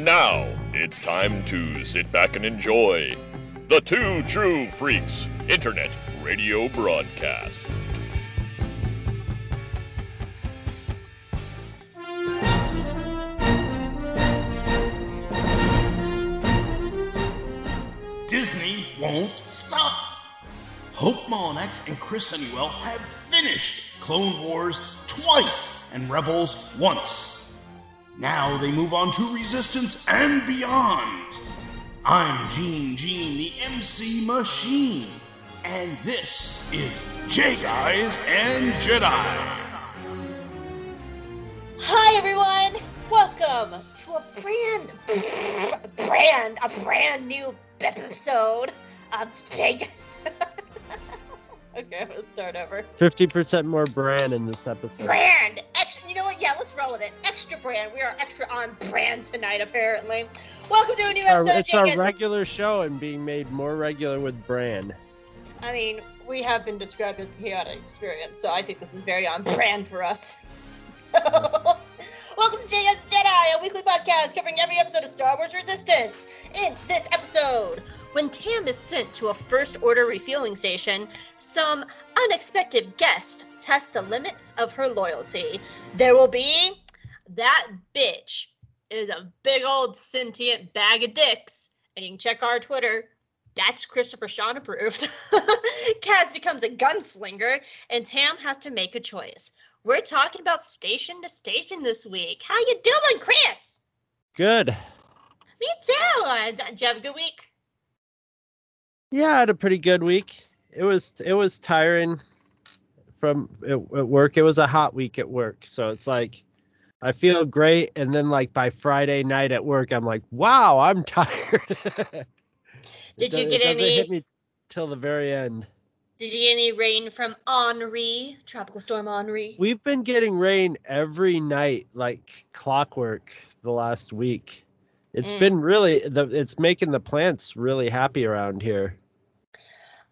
And now it's time to sit back and enjoy the Two True Freaks Internet Radio Broadcast. Disney won't stop. Hope Molinax and Chris Honeywell have finished Clone Wars twice and Rebels once. Now they move on to Resistance and beyond. I'm Gene Gene, the MC Machine, and this is J Guys and Jedi. Hi everyone! Welcome to a brand, brand, a brand new episode of Vegas. okay, I'm gonna start over. Fifty percent more brand in this episode. Brand, extra. You know what? Yeah, let's roll with it. Extra brand. We are extra on brand tonight, apparently. Welcome to a new Our- episode it's of our regular show and being made more regular with brand. I mean, we have been described as a chaotic experience, so I think this is very on brand for us. So, welcome to JS Jedi, a weekly podcast covering every episode of Star Wars Resistance. In this episode, when Tam is sent to a First Order refueling station, some unexpected guest tests the limits of her loyalty. There will be that bitch is a big old sentient bag of dicks, and you can check our Twitter that's Christopher Sean approved. Kaz becomes a gunslinger, and Tam has to make a choice. We're talking about station to station this week. How you doing, Chris? Good. Me too. Did you have a good week? Yeah, I had a pretty good week. It was it was tiring from at, at work. It was a hot week at work, so it's like I feel great, and then like by Friday night at work, I'm like, wow, I'm tired. Did you get any- Hit me till the very end. Did you get any rain from Henri, Tropical Storm Henri? We've been getting rain every night, like clockwork, the last week. It's Mm. been really the it's making the plants really happy around here.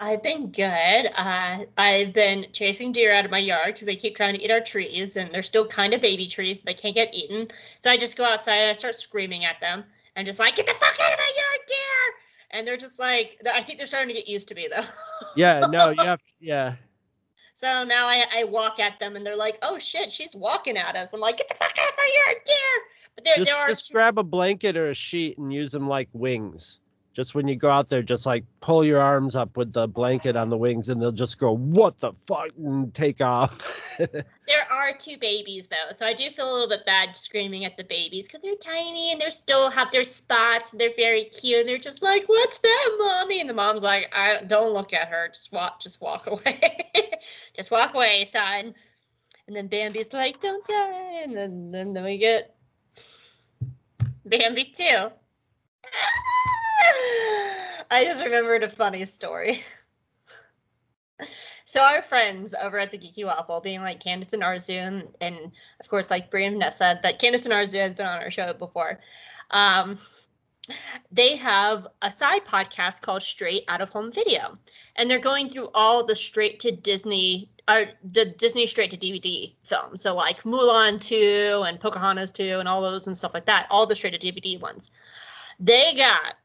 I've been good. Uh, I've been chasing deer out of my yard because they keep trying to eat our trees, and they're still kind of baby trees. They can't get eaten. So I just go outside and I start screaming at them and just like, get the fuck out of my yard, deer! And they're just like, I think they're starting to get used to me though. Yeah, no, you have yeah. so now I, I walk at them and they're like, oh shit, she's walking at us. I'm like, get the fuck out of our yard, deer! But there, Just, there are just grab a blanket or a sheet and use them like wings. Just when you go out there, just like pull your arms up with the blanket on the wings, and they'll just go, "What the fuck?" and take off. There are two babies though, so I do feel a little bit bad screaming at the babies because they're tiny and they still have their spots and they're very cute and they're just like, "What's that, mommy?" And the mom's like, "I don't look at her. Just walk, just walk away, just walk away, son." And then Bambi's like, "Don't die," and then then, then we get Bambi too. I just remembered a funny story. So our friends over at the Geeky Waffle, being like Candace and Arzu, and, of course like Brie and Vanessa, that Candace and Arzu has been on our show before. Um, they have a side podcast called Straight Out of Home Video, and they're going through all the straight to Disney, or the Disney straight to DVD films. So like Mulan two and Pocahontas two and all those and stuff like that. All the straight to DVD ones. They got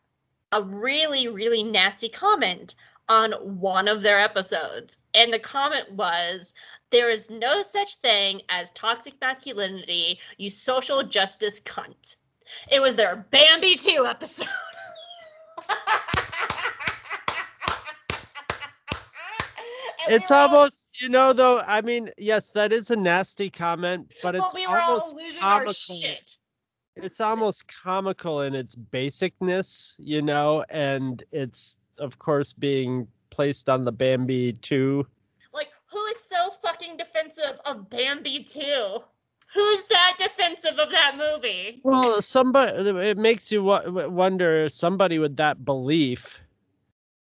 a really really nasty comment on one of their episodes. And the comment was there is no such thing as toxic masculinity, you social justice cunt. It was their Bambi 2 episode. it's we were all- almost, you know, though. I mean, yes, that is a nasty comment, but it's we were all almost comical. shit. It's almost comical in its basicness, you know, and it's of course being placed on the Bambi too. Like, who is so fucking defensive of Bambi 2? Who's that defensive of that movie? Well, somebody it makes you wonder somebody with that belief.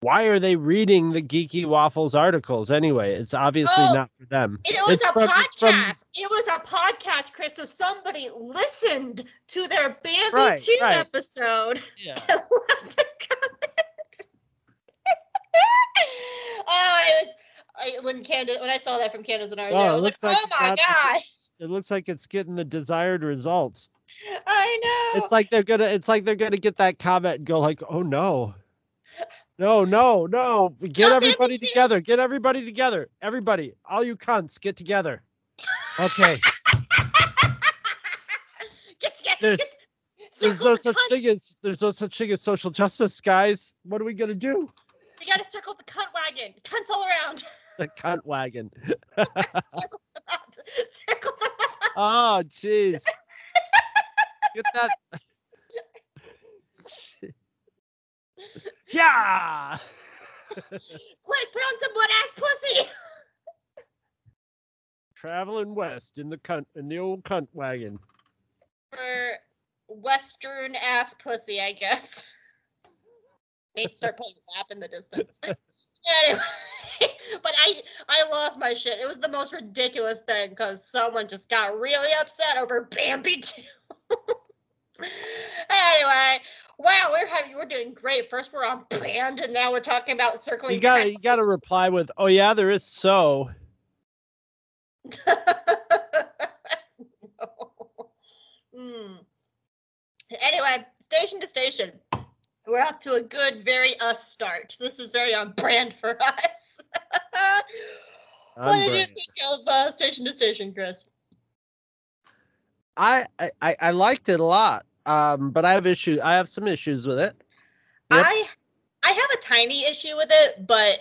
Why are they reading the Geeky Waffles articles anyway? It's obviously Oh, not for them. It was It's a from- it's from- podcast. It was a podcast, Chris. So somebody listened to their Bambi Right, 2 right. episode Yeah. and left a comment. oh, it was I, when Candace when I saw that from Candace and Arzu, Oh, I was like, like oh my god. It looks like it's getting the desired results. I know. It's like they're gonna. It's like they're gonna get that comment and go like, "Oh no, no, no, no! Get No, everybody together. Get everybody together. Everybody, all you cunts, get together." Okay. get together. There's- get- There's no such cunts. thing as there's no such thing as social justice, guys. What are we gonna do? We gotta circle the cunt wagon. Cunts all around. The cunt wagon. circle them. Circle them. Oh, ah, jeez. Get that. yeah. Quick, put on some butt ass pussy. Traveling west in the cunt in the old cunt wagon. For western ass pussy, I guess. They'd start playing lap in the distance. anyway, but I I lost my shit. It was the most ridiculous thing because someone just got really upset over Bambi too. anyway, wow, we're having we're doing great. First we're on band, and now we're talking about circling. You gotta you gotta reply with, oh yeah, there is so. no. Hmm. Anyway, station to station. We're off to a good, very us start. This is very on brand for us. what did you think of uh, station to station, Chris? I I- I liked it a lot. Um, but I have issues. I have some issues with it. Yep. I I have a tiny issue with it, but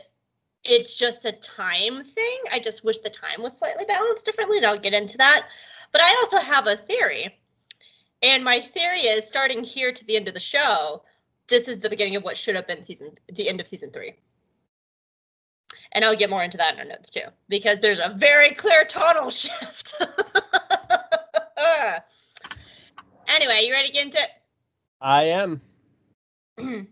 it's just a time thing. I just wish the time was slightly balanced differently, and I'll get into that. But I also have a theory. And my theory is starting here to the end of the show, this is the beginning of what should have been season the end of season three. And I'll get more into that in our notes too, because there's a very clear tonal shift. anyway, you ready to get into it? I am.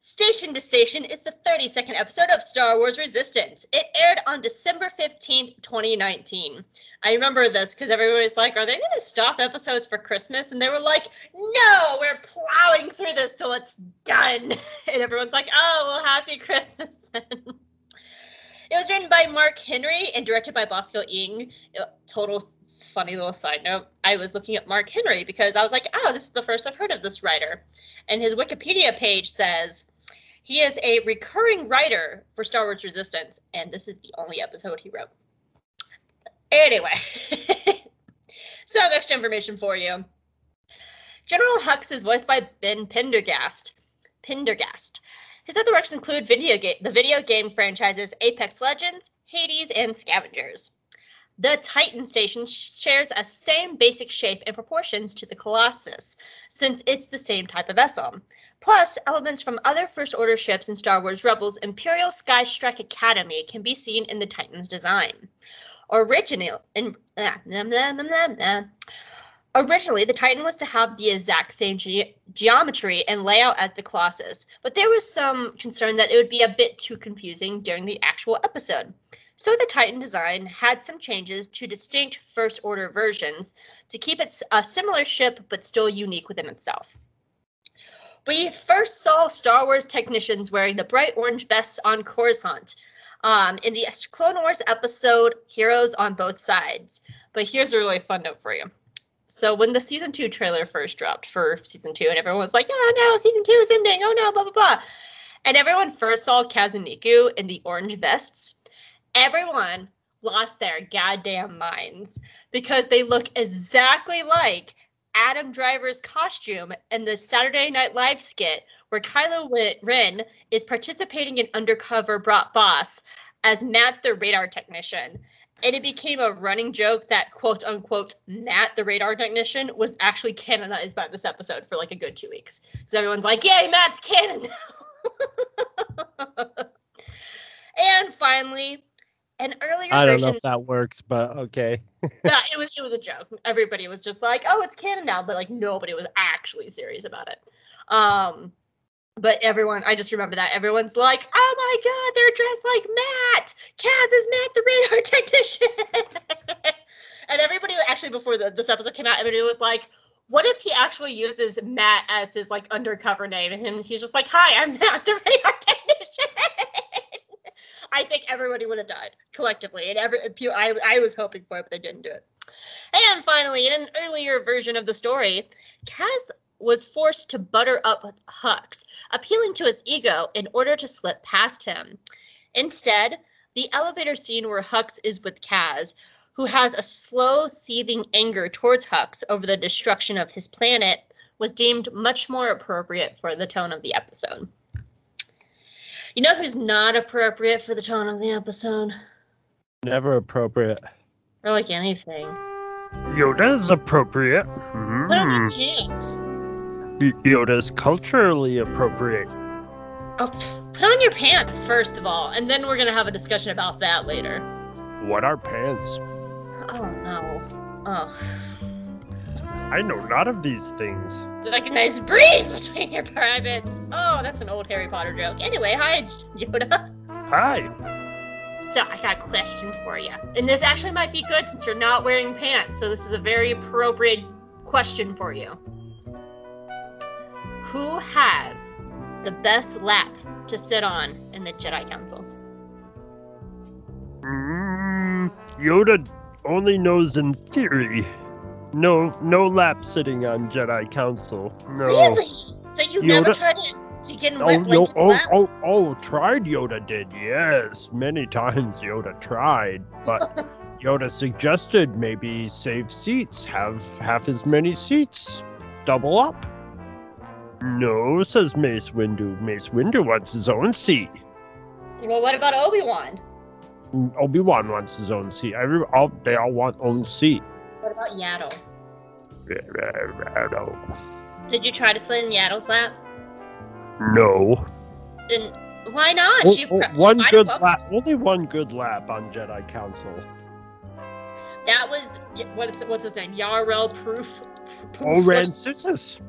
Station to Station is the 32nd episode of Star Wars Resistance. It aired on December 15th, 2019. I remember this because everybody's like, are they going to stop episodes for Christmas? And they were like, no, we're plowing through this till it's done. And everyone's like, oh, well, happy Christmas then. It was written by Mark Henry and directed by Bosco Ng. Total funny little side note. I was looking at Mark Henry because I was like, oh, this is the first I've heard of this writer. And his Wikipedia page says he is a recurring writer for Star Wars Resistance, and this is the only episode he wrote. Anyway, some extra information for you. General Hux is voiced by Ben Pendergast. Pendergast. His other works include video ga- the video game franchises Apex Legends, Hades, and Scavengers. The Titan station shares a same basic shape and proportions to the Colossus, since it's the same type of vessel. Plus, elements from other First Order ships in Star Wars Rebels Imperial Sky Strike Academy can be seen in the Titan's design. Original, in, ah, nom, nom, nom, nom. Originally, the Titan was to have the exact same ge- geometry and layout as the Colossus, but there was some concern that it would be a bit too confusing during the actual episode. So the Titan design had some changes to distinct First Order versions to keep it a similar ship but still unique within itself. We first saw Star Wars technicians wearing the bright orange vests on Coruscant um, in the Clone Wars episode Heroes on Both Sides. But here's a really fun note for you. So when the season two trailer first dropped for season two, and everyone was like, "Oh no, season two is ending! Oh no, blah blah blah," and everyone first saw Kazuniku in the orange vests, everyone lost their goddamn minds because they look exactly like Adam Driver's costume in the Saturday Night Live skit where Kylo Ren is participating in Undercover Boss as Matt the radar technician. And it became a running joke that quote unquote Matt the radar technician was actually canonized by this episode for like a good two weeks. Because everyone's like, yay, Matt's canon now. and finally, an earlier I don't version know if that works, but okay. yeah, it was it was a joke. Everybody was just like, "Oh, it's canon now," but like nobody was actually serious about it. Um, but everyone, I just remember that everyone's like, "Oh my god, they're dressed like Matt. Kaz is Matt, the radar technician." and everybody actually before the, this episode came out, everybody was like. What if he actually uses Matt as his like undercover name, and him, he's just like, "Hi, I'm Matt, the radar technician." I think everybody would have died collectively, and every I I was hoping for it, but they didn't do it. And finally, in an earlier version of the story, Kaz was forced to butter up Hux, appealing to his ego in order to slip past him. Instead, the elevator scene where Hux is with Kaz, who has a slow, seething anger towards Hux over the destruction of his planet, was deemed much more appropriate for the tone of the episode. You know who's not appropriate for the tone of the episode? Never appropriate. Or like anything. Yoda is appropriate. Put on Mm. your pants. Yoda's culturally appropriate. Oh, pff, put on your pants first of all, and then we're gonna have a discussion about that later. What are pants? Oh no. Oh. I know not of these things. Like a nice breeze between your privates. Oh, that's an old Harry Potter joke. Anyway, hi, Yoda. Hi. So, I got a question for you. And this actually might be good since you're not wearing pants, so this is a very appropriate question for you. Who has the best lap to sit on in the Jedi Council? Mm, Yoda only knows in theory. No, no lap sitting on Jedi Council. No. Really? So you never tried to, to get in Oh, wet yo, oh, lap? oh, oh, tried Yoda did, yes. Many times Yoda tried, but Yoda suggested maybe save seats, have half as many seats, double up. No, says Mace Windu. Mace Windu wants his own seat. Well, what about Obi Wan? Obi Wan wants his own seat. Every all they all want own seat. What about Yaddle? Yaddle. Did you try to sit in Yaddle's lap? No. Then why not? O- She, o- she one good have- lap. Only one good lap on Jedi Council. That was what is what's his name? Yarrell Proof. Oh, Rancisis.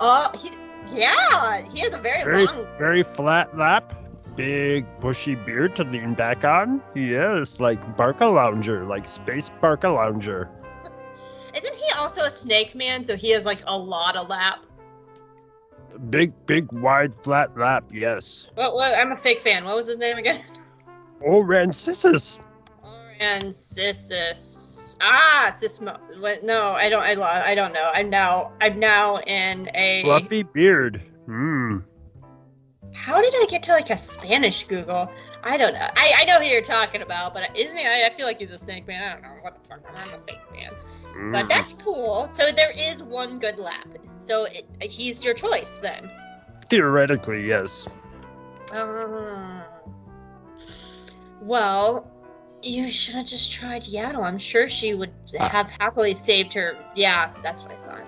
Oh, he, yeah, he has a very, Very, long. very flat lap. Big bushy beard to lean back on. Yes, like Barca Lounger, like Space Barca Lounger. Isn't he also a snake man? So he has like a lot of lap. Big, big, wide, flat lap. Yes. What? What? I'm a fake fan. What was his name again? Oh, Rancisis. And Sissus. Ah, Sismo. What? No, I don't. I, I don't know. I'm now. I'm now in a. Fluffy beard. Hmm. How did I get to like a Spanish Google? I don't know. I, I know who you're talking about, but isn't he? I, I feel like he's a snake man. I don't know what the fuck. I'm a fake fan. But Mm. that's cool. So there is one good lap. So it, he's your choice then. Theoretically, yes. Uh, well, you should have just tried Yaddle. I'm sure she would have happily saved her. Yeah, that's what I thought.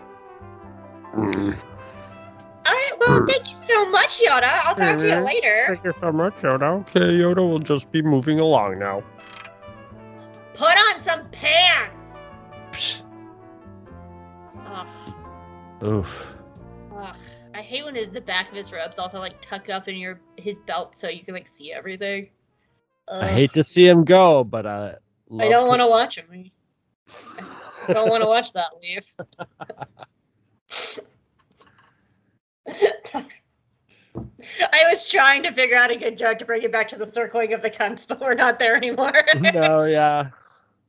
Mm. All right. Well, thank you so much, Yoda. I'll talk to you Mhm. later. Thank you so much, Yoda. Okay, Yoda will just be moving along now. Put on some pants. Oof. Ugh. I hate when the back of his robes also like tuck up in your his belt so you can like see everything. I hate to see him go, but I. I don't want to watch him. I don't want to watch that leave. I was trying to figure out a good joke to bring it back to the circling of the cunts, but we're not there anymore. no, yeah.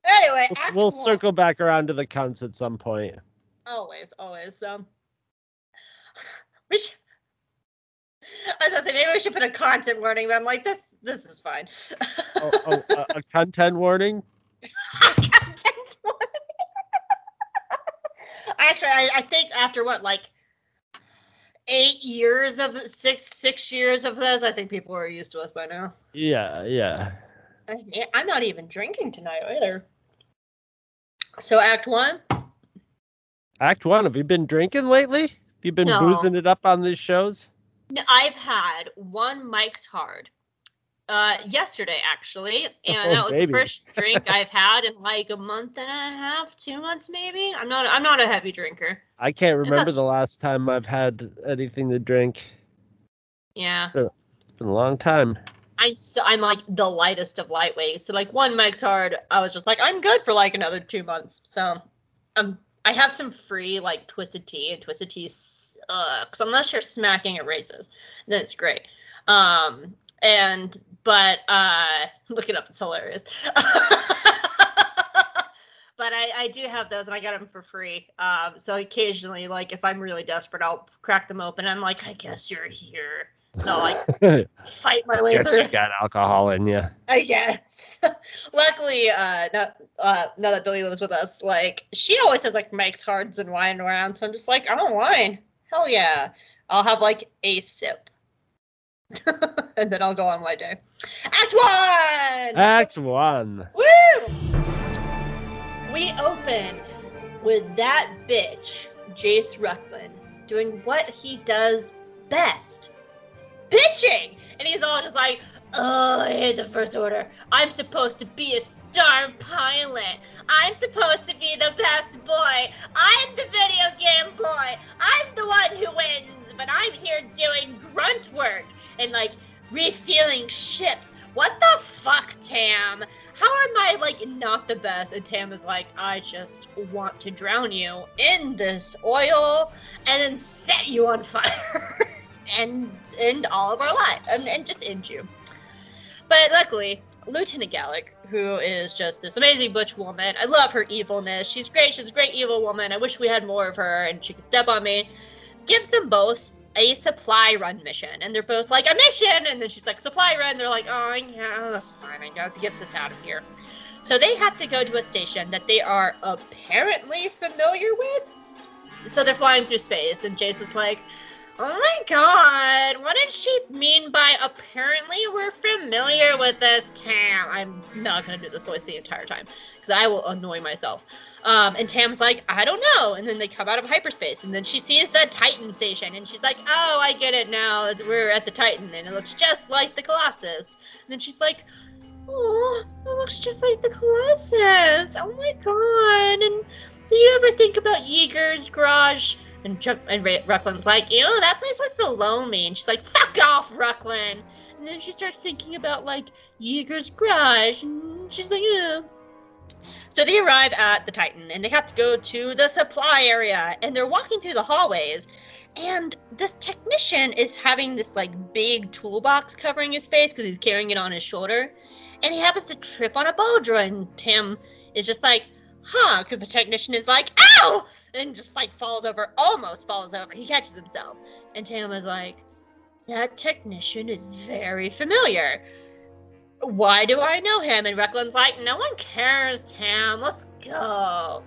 anyway, We'll, we'll circle back around to the cunts at some point. Always, always. So, we should. I was gonna say maybe we should put a content warning, but I'm like this. This is fine. Oh, oh, a, a content warning. content warning. Actually, I, I think after what like eight years of six six years of this, I think people are used to us by now. Yeah, yeah. I, I'm not even drinking tonight either. So Act One. Act one. Have you been drinking lately? Have you been No. boozing it up on these shows? No, I've had one Mike's Hard. Uh, yesterday actually, and Oh, that was baby. the first drink I've had in like a month and a half, two months maybe. I'm not, I'm not a heavy drinker. I can't remember the last time I've had anything to drink. Yeah, It's been a long time. I'm so, I'm like the lightest of lightweights. So like one Mike's Hard, I was just like I'm good for like another two months. So, um, I have some free like twisted tea, and twisted tea sucks unless you're smacking at races. Then it's great. Um, and but uh, look it up, it's hilarious. but but I, I do have those, and I got them for free. Um, so occasionally, like if I'm really desperate, I'll crack them open. I'm like, I guess you're here. No, I fight my way Guess through. you got alcohol in you. I guess. Luckily, uh, not, uh, now that Billy lives with us, like she always has like Mike's cards and wine around. So I'm just like, I don't wine. Hell yeah. I'll have like a sip. and then I'll go on my day. Act one! Act one. Woo! We open with that bitch, Jace Rucklin, doing what he does best bitching! And he's all just like, Oh, I hate the first order. I'm supposed to be a star pilot. I'm supposed to be the best boy. I'm the video game boy. I'm the one who wins, but I'm here doing grunt work and like refueling ships. What the fuck, Tam? How am I like not the best? And Tam is like, I just want to drown you in this oil and then set you on fire and end all of our lives and, um, and just end you. But luckily, Lieutenant Galek, who is just this amazing butch woman, I love her evilness. She's great. She's a great evil woman. I wish we had more of her and she could step on me. Gives them both a supply run mission. And they're both like, a mission! And then she's like, supply run. They're like, oh, yeah, that's fine, I guess. It gets us out of here. So they have to go to a station that they are apparently familiar with. So they're flying through space, and Jace is like, Oh my god, what did she mean by apparently we're familiar with this Tam? I'm not gonna do this voice the entire time because I will annoy myself. Um, and Tam's like, I don't know. And then they come out of hyperspace, and then she sees the Titan station, and she's like, Oh, I get it now. We're at the Titan, and it looks just like the Colossus. And then she's like, Oh, it looks just like the Colossus. Oh my god. And do you ever think about Yeager's garage? And Chuck and Rucklin's like, know, that place was below me. And she's like, fuck off, Rucklin. And then she starts thinking about like Yeager's garage, and she's like, yeah. So they arrive at the Titan, and they have to go to the supply area, and they're walking through the hallways. And this technician is having this like big toolbox covering his face because he's carrying it on his shoulder, and he happens to trip on a bow droid. And Tim is just like, huh? Because the technician is like, ow! And just like falls over, almost falls over. He catches himself. And Tam is like, that technician is very familiar. Why do I know him? And Rucklin's like, no one cares, Tam. Let's go.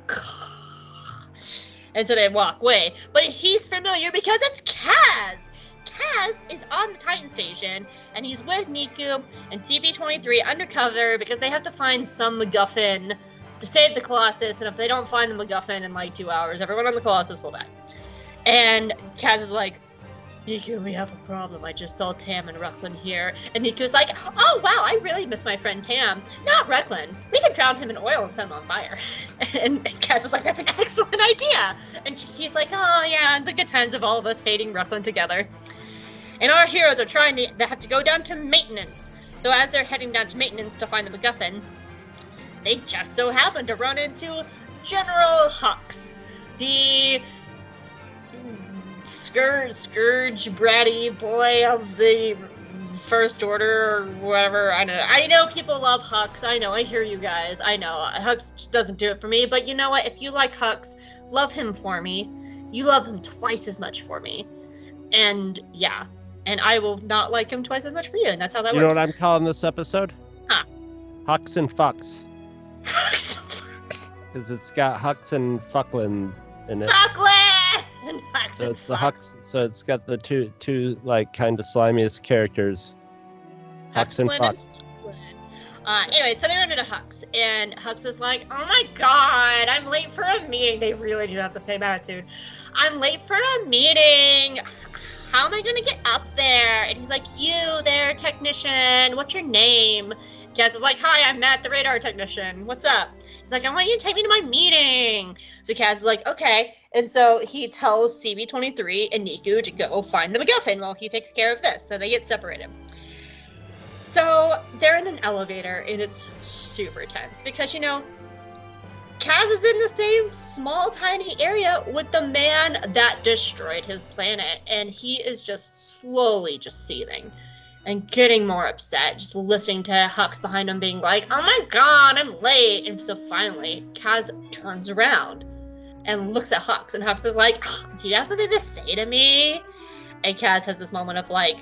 And so they walk away. But he's familiar because it's Kaz. Kaz is on the Titan station and he's with Niku and CB23 undercover because they have to find some MacGuffin to save the Colossus, and if they don't find the MacGuffin in like two hours, everyone on the Colossus will die. And Kaz is like, Niku, we have a problem. I just saw Tam and Rucklin here. And Niku's like, oh wow, I really miss my friend Tam. Not Rucklin. We could drown him in oil and set him on fire. And, and Kaz is like, that's an excellent idea. And he's like, oh yeah, the good times of all of us hating Rucklin together. And our heroes are trying to, they have to go down to maintenance. So as they're heading down to maintenance to find the MacGuffin, they just so happen to run into General Hux, the scourge, scourge, bratty boy of the First Order or whatever. I know. I know people love Hux. I know. I hear you guys. I know. Hux doesn't do it for me. But you know what? If you like Hux, love him for me. You love him twice as much for me. And yeah. And I will not like him twice as much for you. And that's how that works. You know what I'm calling this episode? Huh. Hux and Fucks. Hux. Because it's got Hux and Fucklin in it. Fucklin! Hux So and it's the. Hux. So it's got the two, two like kind of slimiest characters. Hux and Huxlin Fox. Uh, anyway, so they run into Hux, and Hux is like, "Oh my god, I'm late for a meeting." They really do have the same attitude. I'm late for a meeting. How am I gonna get up there? And he's like, "You there, technician? What's your name?" Kaz is like, "Hi, I'm Matt, the radar technician. What's up?" He's like, "I want you to take me to my meeting." So Kaz is like, "Okay." And so he tells CB23 and Niku to go find the MacGuffin while he takes care of this. So they get separated. So they're in an elevator and it's super tense because you know Kaz is in the same small tiny area with the man that destroyed his planet and he is just slowly just seething. And getting more upset, just listening to Hux behind him being like, "Oh my god, I'm late!" And so finally, Kaz turns around and looks at Hux, and Hux is like, ah, "Do you have something to say to me?" And Kaz has this moment of like,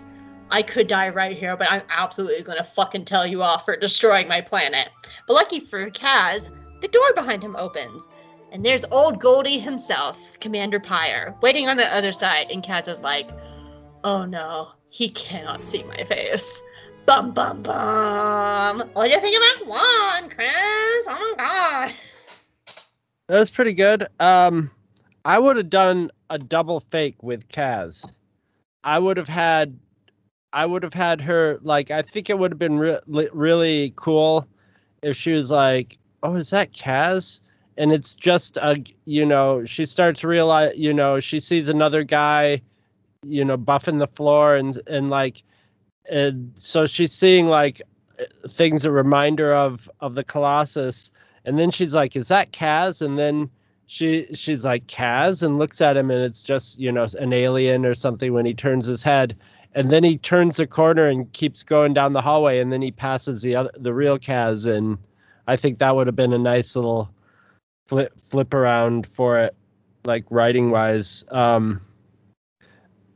I could die right here, but I'm absolutely gonna fucking tell you off for destroying my planet. But lucky for Kaz, the door behind him opens, and there's old Goldie himself, Commander Pyre, waiting on the other side, and Kaz is like, Oh no, he cannot see my face. Bum bum bum. What do you think about one, Chris? Oh my god. That was pretty good. Um, I would have done a double fake with Kaz. I would have had, I would have had her like. I think it would have been re- really cool if she was like, "Oh, is that Kaz?" And it's just a, you know, she starts to realize, you know, she sees another guy, you know, buffing the floor, and and like, and so she's seeing like things that remind her of of the Colossus, and then she's like, "Is that Kaz?" And then she she's like Kaz? and looks at him and it's just you know an alien or something when he turns his head. And then he turns the corner and keeps going down the hallway and then he passes the other the real Kaz. And I think that would have been a nice little flip flip around for it like writing wise um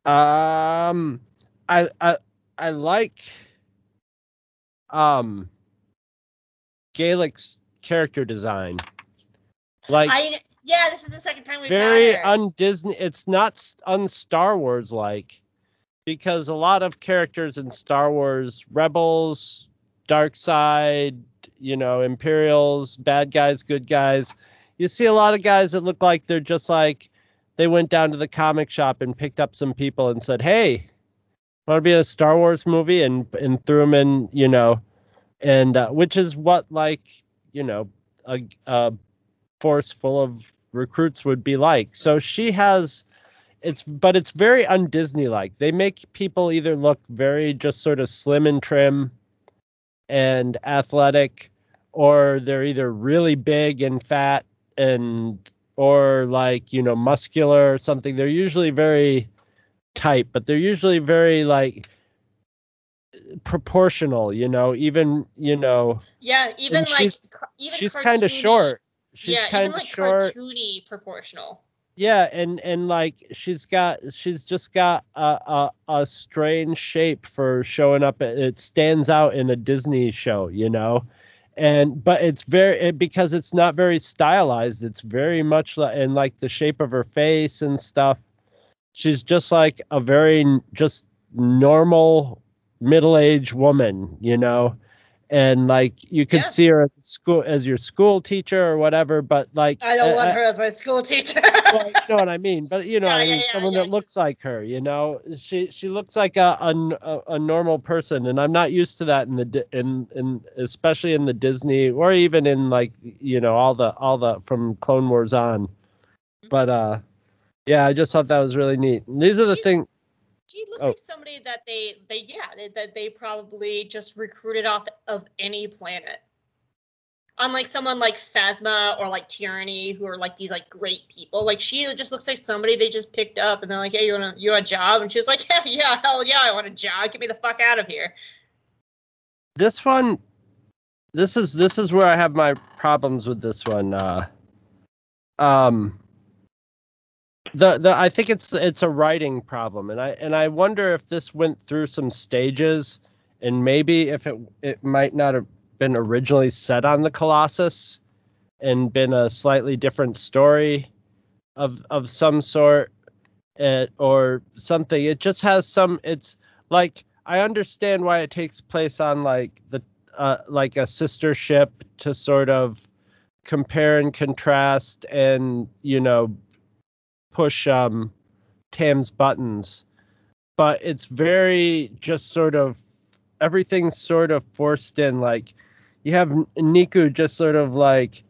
um I I I like um Galek's character design like I yeah, this is the second time we've very un Disney. It's not un Star Wars like, because a lot of characters in Star Wars, Rebels, Dark Side, you know, Imperials, bad guys, good guys. You see a lot of guys that look like they're just like they went down to the comic shop and picked up some people and said, "Hey, want to be in a Star Wars movie?" and and threw them in, you know, and uh, which is what like you know a, a force full of recruits would be like. So she has it's but it's very un-Disney like. They make people either look very just sort of slim and trim and athletic or they're either really big and fat and or like, you know, muscular or something. They're usually very tight, but they're usually very like proportional, you know, even, you know, Yeah, even like she's- even she's kind of short. She's yeah, kind even of like short. cartoony proportional. Yeah, and and like she's got she's just got a a, a strange shape for showing up. It stands out in a Disney show, you know, and but it's very it, because it's not very stylized. It's very much like and like the shape of her face and stuff. She's just like a very just normal middle-aged woman, you know, and like you could Yeah. see her as a school as your school teacher or whatever. But like I don't uh, want her as my school teacher. well, you know what I mean, but you know, Yeah, I mean, yeah, someone that looks like her. You know, she she looks like a, a, a normal person, and I'm not used to that in the in in especially in the Disney or even in like you know all the all the from Clone Wars on. But uh, yeah, I just thought that was really neat. And these are the She- things. She looks Oh. like somebody that they they yeah that they probably just recruited off of any planet. Unlike someone like Phasma or like Tierny, who are like these like great people, like she just looks like somebody they just picked up and they're like, "Hey, you want a you want a job?" And she was like, "Yeah, yeah, hell yeah, I want a job. Get me the fuck out of here." This one, this is this is where I have my problems with this one. Uh, um, the the I think it's it's a writing problem, and I and I wonder if this went through some stages, and maybe if it it might not have been originally set on the Colossus, and been a slightly different story, of of some sort, it, or something. It just has some. It's like I understand why it takes place on like the uh, like a sister ship to sort of compare and contrast and you know push um Tam's buttons but it's very just sort of everything's sort of forced in like you have Niku just sort of like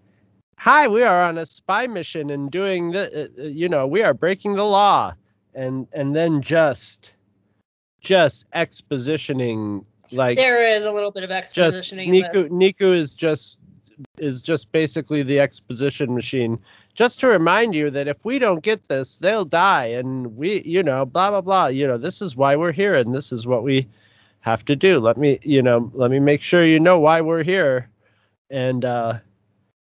hi we are on a spy mission and doing the uh, uh, you know we are breaking the law and and then just just expositioning like There is a little bit of just expositioning in Niku. Niku is just is just basically the exposition machine. Just to remind you that if we don't get this, they'll die, and we, you know, blah blah blah. You know, this is why we're here, and this is what we have to do. Let me, you know, let me make sure you know why we're here. And uh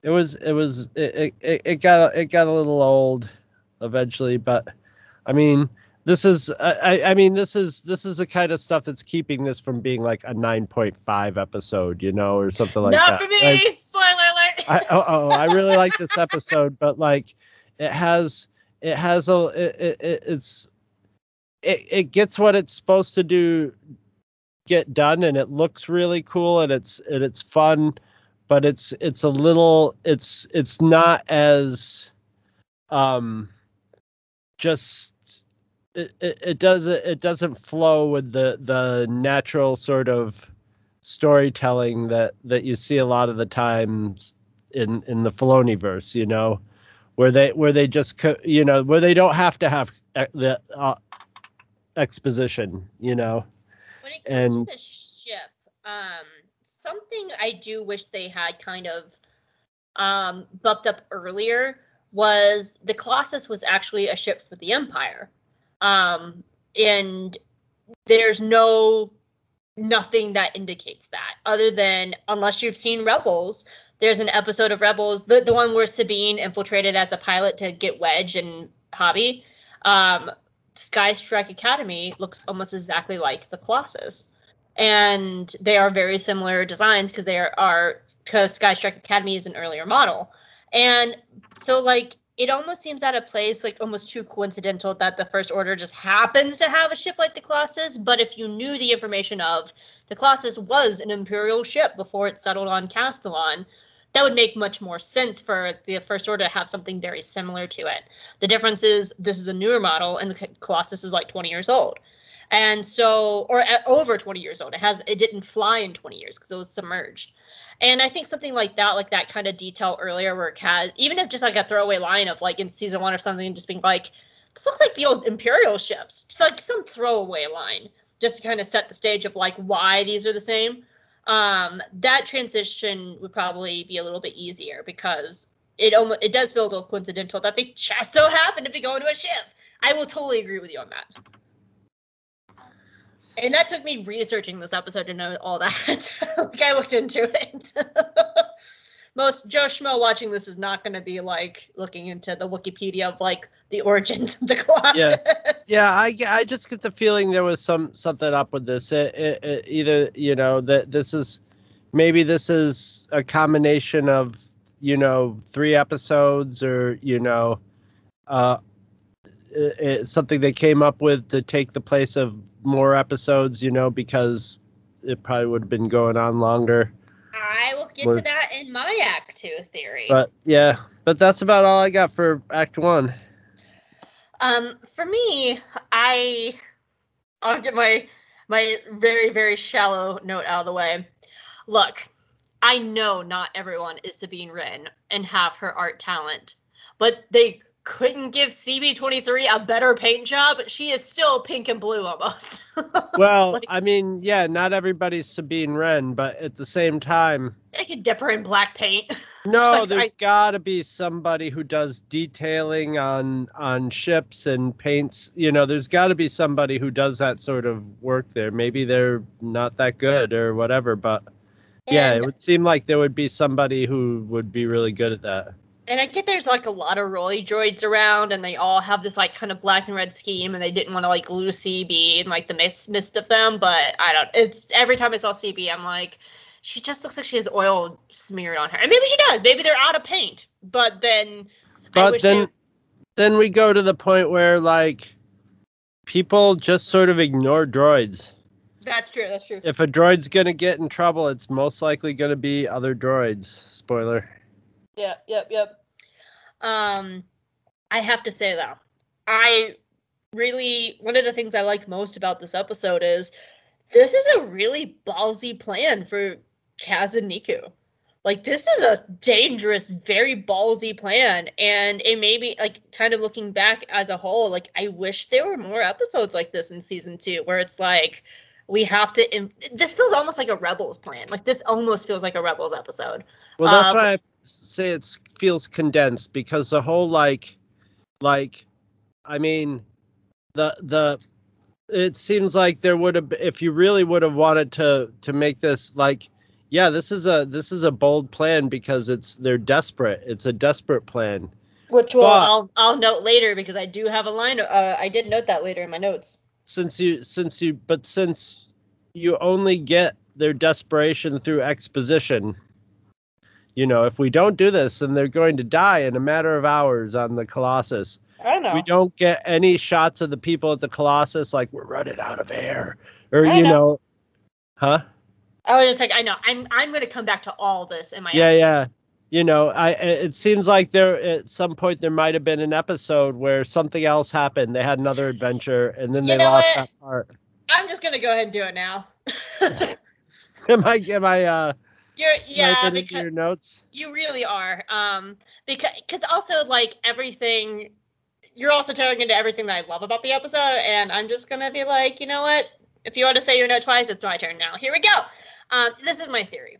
it was it was it it, it got it got a little old eventually, but I mean, this is I, I mean this is this is the kind of stuff that's keeping this from being like a 9.5 episode you know or something like Not that not for me. Like, Spoiler alert. I, oh, oh i really like this episode but like it has it has a it, it, it- it's it, it gets what it's supposed to do get done and it looks really cool and it's and it's fun but it's it's a little it's it's not as um just it, it, it doesn't it doesn't flow with the the natural sort of storytelling that that you see a lot of the times in in the Filoni verse, you know, where they where they just co- you know where they don't have to have e- the uh, exposition, you know. When it comes And- to the ship, um, something I do wish they had kind of um, bumped up earlier was the Colossus was actually a ship for the Empire, um, and there's no nothing that indicates that other than unless you've seen Rebels. There's an episode of Rebels, the, the one where Sabine infiltrated as a pilot to get Wedge and Hobbie. Um, Sky Strike Academy looks almost exactly like the Colossus. And they are very similar designs because they are, are because Sky Strike Academy is an earlier model. And so like it almost seems out of place, like almost too coincidental that the First Order just happens to have a ship like the Colossus. But if you knew the information of the Colossus was an Imperial ship before it settled on Castilon, that would make much more sense for the First Order to have something very similar to it. The difference is this is a newer model and the Colossus is like 20 years old. And so or at over 20 years old. It has it didn't fly in 20 years because it was submerged. And I think something like that, like that kind of detail earlier where it had even if just like a throwaway line of like in season one or something, just being like, this looks like the old Imperial ships. Just like some throwaway line, just to kind of set the stage of like why these are the same um, that transition would probably be a little bit easier because it almost it does feel a little coincidental that they just so happen to be going to a ship. I will totally agree with you on that. And that took me researching this episode to know all that. like I looked into it. Most Joe Schmo watching this is not going to be like looking into the Wikipedia of like the origins of the Colossus. Yeah, yeah. I, I just get the feeling there was some something up with this. It, it, it, either you know that this is maybe this is a combination of you know three episodes or you know uh something they came up with to take the place of more episodes. You know because it probably would have been going on longer. I will get We're- to that in my Act Two theory. But yeah, but that's about all I got for Act One. Um, for me, I I'll get my my very very shallow note out of the way. Look, I know not everyone is Sabine Wren and have her art talent, but they couldn't give CB23 a better paint job. She is still pink and blue almost. Well, Like- I mean, yeah, not everybody's Sabine Wren, but at the same time, I could dip her in black paint. no, Like, there's got to be somebody who does detailing on on ships and paints. You know, there's got to be somebody who does that sort of work there. Maybe they're not that good or whatever, but yeah, it would seem like there would be somebody who would be really good at that. And I get there's like a lot of Roy droids around, and they all have this like kind of black and red scheme, and they didn't want to like lose CB and like the mist, mist of them. But I don't. It's every time I saw CB, I'm like, she just looks like she has oil smeared on her, and maybe she does. Maybe they're out of paint. But then, But then, they- then we go to the point where like people just sort of ignore droids. that's true. That's true. if a droid's gonna get in trouble, it's most likely gonna be other droids. Spoiler. Yep, yep, yep. Um, I have to say though, I really one of the things I like most about this episode is this is a really ballsy plan for Kaz and Niku. Like this is a dangerous, very ballsy plan, and it may be like kind of looking back as a whole. Like I wish there were more episodes like this in season two, where it's like we have to. Im- this feels almost like a Rebels plan. Like this almost feels like a Rebels episode. Well, that's Um, why I say it feels condensed because the whole like, like, I mean, the the it seems like there would have if you really would have wanted to to make this like yeah this is a this is a bold plan because it's they're desperate it's a desperate plan Which will But- I'll I'll note later because I do have a line. Uh, I did note that later in my notes. since you since you but since you only get their desperation through exposition you know if we don't do this and they're going to die in a matter of hours on the colossus I know. we don't get any shots of the people at the colossus like we're running out of air or I you know. know huh I was just like, I know. I'm I'm gonna come back to all this in my yeah yeah you know i it seems like there at some point there might have been an episode where something else happened they had another adventure and then You they lost what? that part I'm just gonna go ahead and do it now. am i am i uh You're yeah, because your notes you really are. Um, because because also like everything, you're also tearing into everything that I love about the episode, and I'm just gonna be like, you know what? If you want to say your note twice, it's my turn now. Here we go. Um, this is my theory.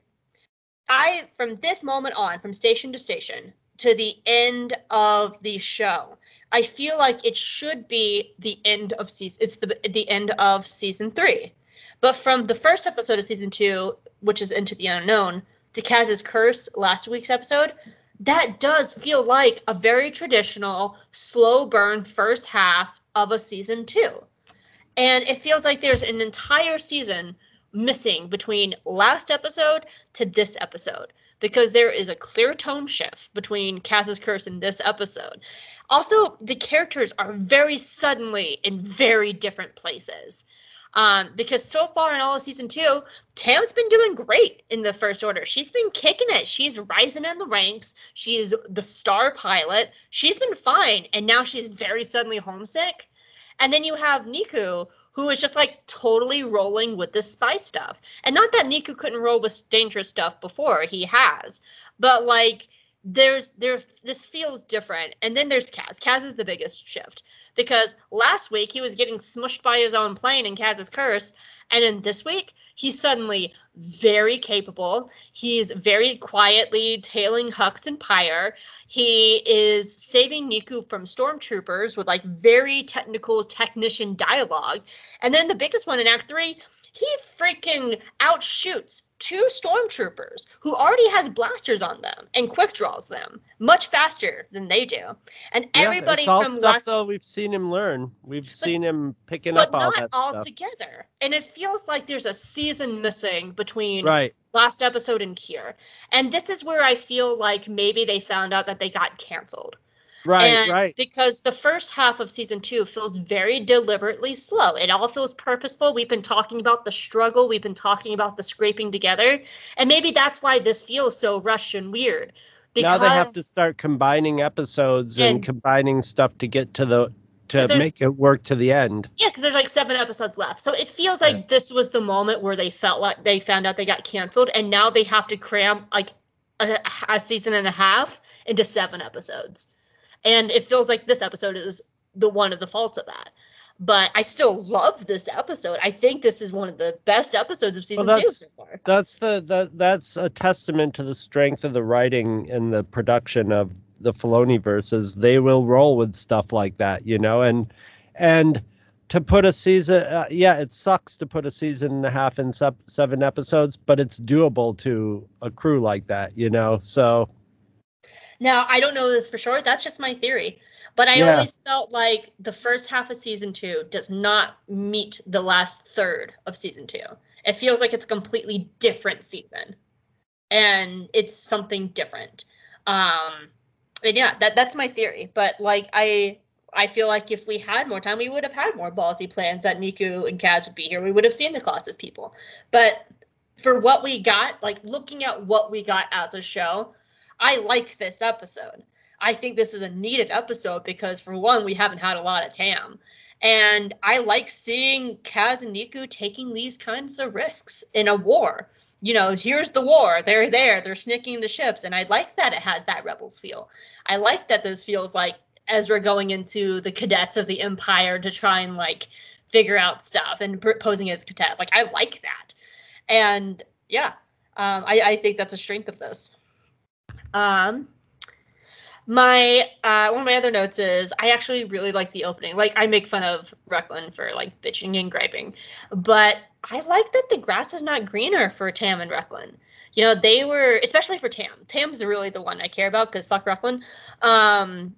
I from this moment on, from station to station to the end of the show, I feel like it should be the end of season. It's the the end of season three, but from the first episode of season two, which is Into the Unknown, to Kaz's Curse, last week's episode, that does feel like a very traditional slow burn first half of a season two. And it feels like there's an entire season missing between last episode to this episode because there is a clear tone shift between Kaz's Curse and this episode. Also, the characters are very suddenly in very different places. Um, because so far in all of season two, Tam's been doing great in the first order. She's been kicking it. She's rising in the ranks. She's the star pilot. She's been fine. And now she's very suddenly homesick. And then you have Neeku, who is just like totally rolling with this spy stuff. And not that Neeku couldn't roll with dangerous stuff before, he has. But like there's there this feels different. And then there's Kaz. Kaz is the biggest shift. Because last week he was getting smushed by his own plane in Kaz's curse. And then this week, he's suddenly very capable. He's very quietly tailing Hux and Pyre. He is saving Neeku from stormtroopers with like very technical technician dialogue. And then the biggest one in Act 3, he freaking outshoots two stormtroopers who already has blasters on them and quick draws them much faster than they do. And Yeah, everybody it's all from stuff last though we've seen him learn we've seen him picking up all not that all stuff together. And it feels like there's a season missing between right last episode and here. And this is where I feel like maybe they found out that they got canceled. Right and right Because the first half of season two feels very deliberately slow. It all feels purposeful. We've been talking about the struggle, we've been talking about the scraping together. And maybe that's why this feels so rushed and weird. now they have to start combining episodes and, And- combining stuff to get to the to make it work to the end Yeah, because there's like seven episodes left. So it feels like Yeah. this was the moment where they felt like they found out they got canceled, and now they have to cram like a, a season and a half into seven episodes. And it feels like this episode is the one of the faults of that. But I still love this episode. I think this is one of the best episodes of season two that's- so far. that's the that that's a testament to the strength of the writing and the production of the Filoni verses. They will roll with stuff like that, you know, and and to put a season, uh, yeah, it sucks to put a season and a half in sub, seven episodes, but it's doable to a crew like that, you know. So Now, I don't know this for sure. That's just my theory. But I Yeah. always felt like the first half of season two does not meet the last third of season two. It feels like it's a completely different season. And it's something different. Um and yeah, that that's my theory. But like I I feel like if we had more time, we would have had more ballsy plans that Neeku and Kaz would be here. We would have seen the Colossus people. But for what we got, like looking at what we got as a show, I like this episode. I think this is a needed episode because, for one, we haven't had a lot of Tam. And I like seeing Kaz and Neeku taking these kinds of risks in a war. You know, here's the war. They're there. They're sneaking the ships. And I like that it has that Rebels feel. I like that this feels like Ezra going into the cadets of the Empire to try and like figure out stuff and posing as cadet. Like, I like that. And yeah, um, I, I think that's a strength of this. Um, My uh, one of my other notes is I actually really like the opening. Like I make fun of Rucklin for like bitching and griping, but I like that the grass is not greener for Tam and Rucklin. You know, they were especially for Tam. Tam's really the one I care about because fuck Rucklin. Um,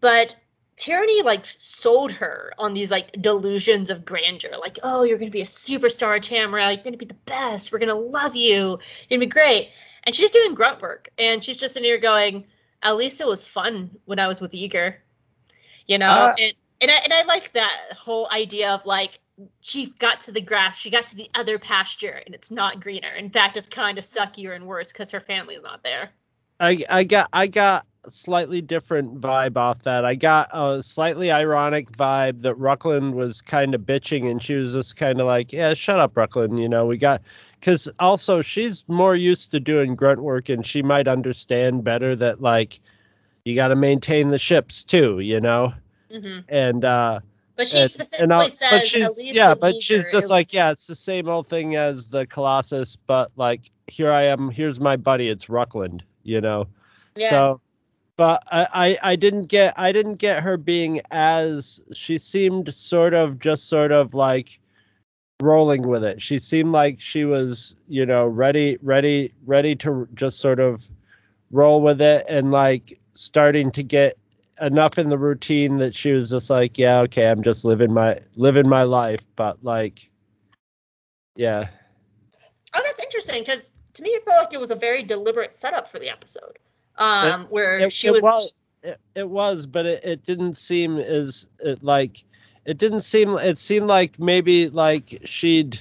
but Tierny like sold her on these like delusions of grandeur. Like, oh, you're gonna be a superstar, Tamara. You're gonna be the best. We're gonna love you. You're gonna be great. And she's doing grunt work, and she's just in here going at least it was fun when I was with Yeager. You know, uh, and and I, and I like that whole idea of like she got to the grass, she got to the other pasture, and it's not greener. In fact, it's kind of suckier and worse because her family's not there. I I got I got a slightly different vibe off that. I got a slightly ironic vibe that Rucklin was kind of bitching, and she was just kind of like, "Yeah, shut up, Rucklin." You know, we got because also she's more used to doing grunt work and she might understand better that like you got to maintain the ships too you know mm-hmm. and uh but she and, specifically and says but she's yeah but she's just like was... yeah it's the same old thing as the colossus but like here i am here's my buddy it's rucklin you know yeah. so but I, I i didn't get i didn't get her being as she seemed sort of just sort of like rolling with it. She seemed like she was, you know, ready, ready, ready to just sort of roll with it and like starting to get enough in the routine that she was just like, yeah, okay, I'm just living my living my life, but like yeah. Oh, that's interesting because to me it felt like it was a very deliberate setup for the episode. Um, it, where it, she it was, was it, it was, but it, it didn't seem as it, like it didn't seem it seemed like maybe like she'd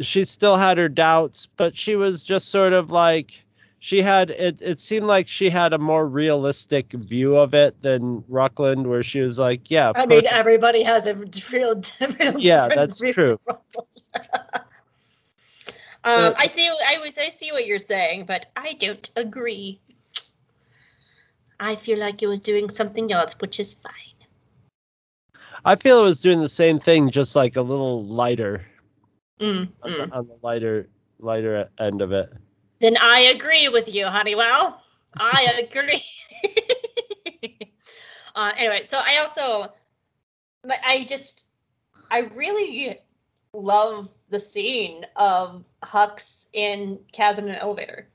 she still had her doubts but she was just sort of like she had it it seemed like she had a more realistic view of it than Rucklin where she was like yeah I mean everybody has a real, real yeah that's true. um, I see I was I see what you're saying but I don't agree. I feel like it was doing something else which is fine I feel it was doing the same thing, just like a little lighter mm, on, The, on, The, lighter lighter end of it. Then I agree with you, Honeywell. I agree. uh, anyway, so I also, but I just, I really love the scene of Hux in Kaz in an elevator.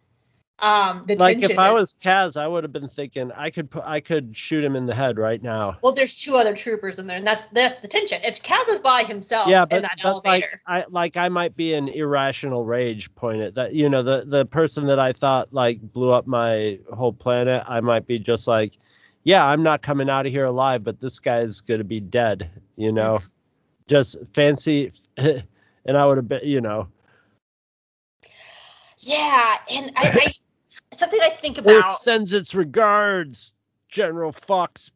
Um, the like if I is, was Kaz, I would have been thinking I could put, I could shoot him in the head right now. Well, there's two other troopers in there, and that's that's the tension. If Kaz is by himself, yeah, but, but elevator, like I like I might be an irrational rage point at that. You know, the the person that I thought like blew up my whole planet, I might be just like, yeah, I'm not coming out of here alive, but this guy's gonna be dead. You know, mm-hmm. just fancy, and I would have been, you know. Yeah, and I, I something I think about. Earth sends its regards, General Hux.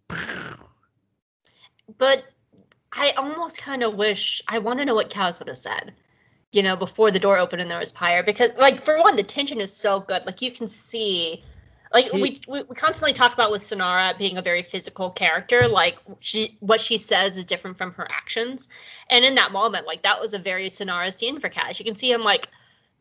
But I almost kind of wish I want to know what Kaz would have said, you know, before the door opened and there was Pyre, because like for one, the tension is so good. Like you can see. Like he, we, we we constantly talk about with Synara being a very physical character, like she what she says is different from her actions, and in that moment, like that was a very Synara scene for Kaz. You can see him like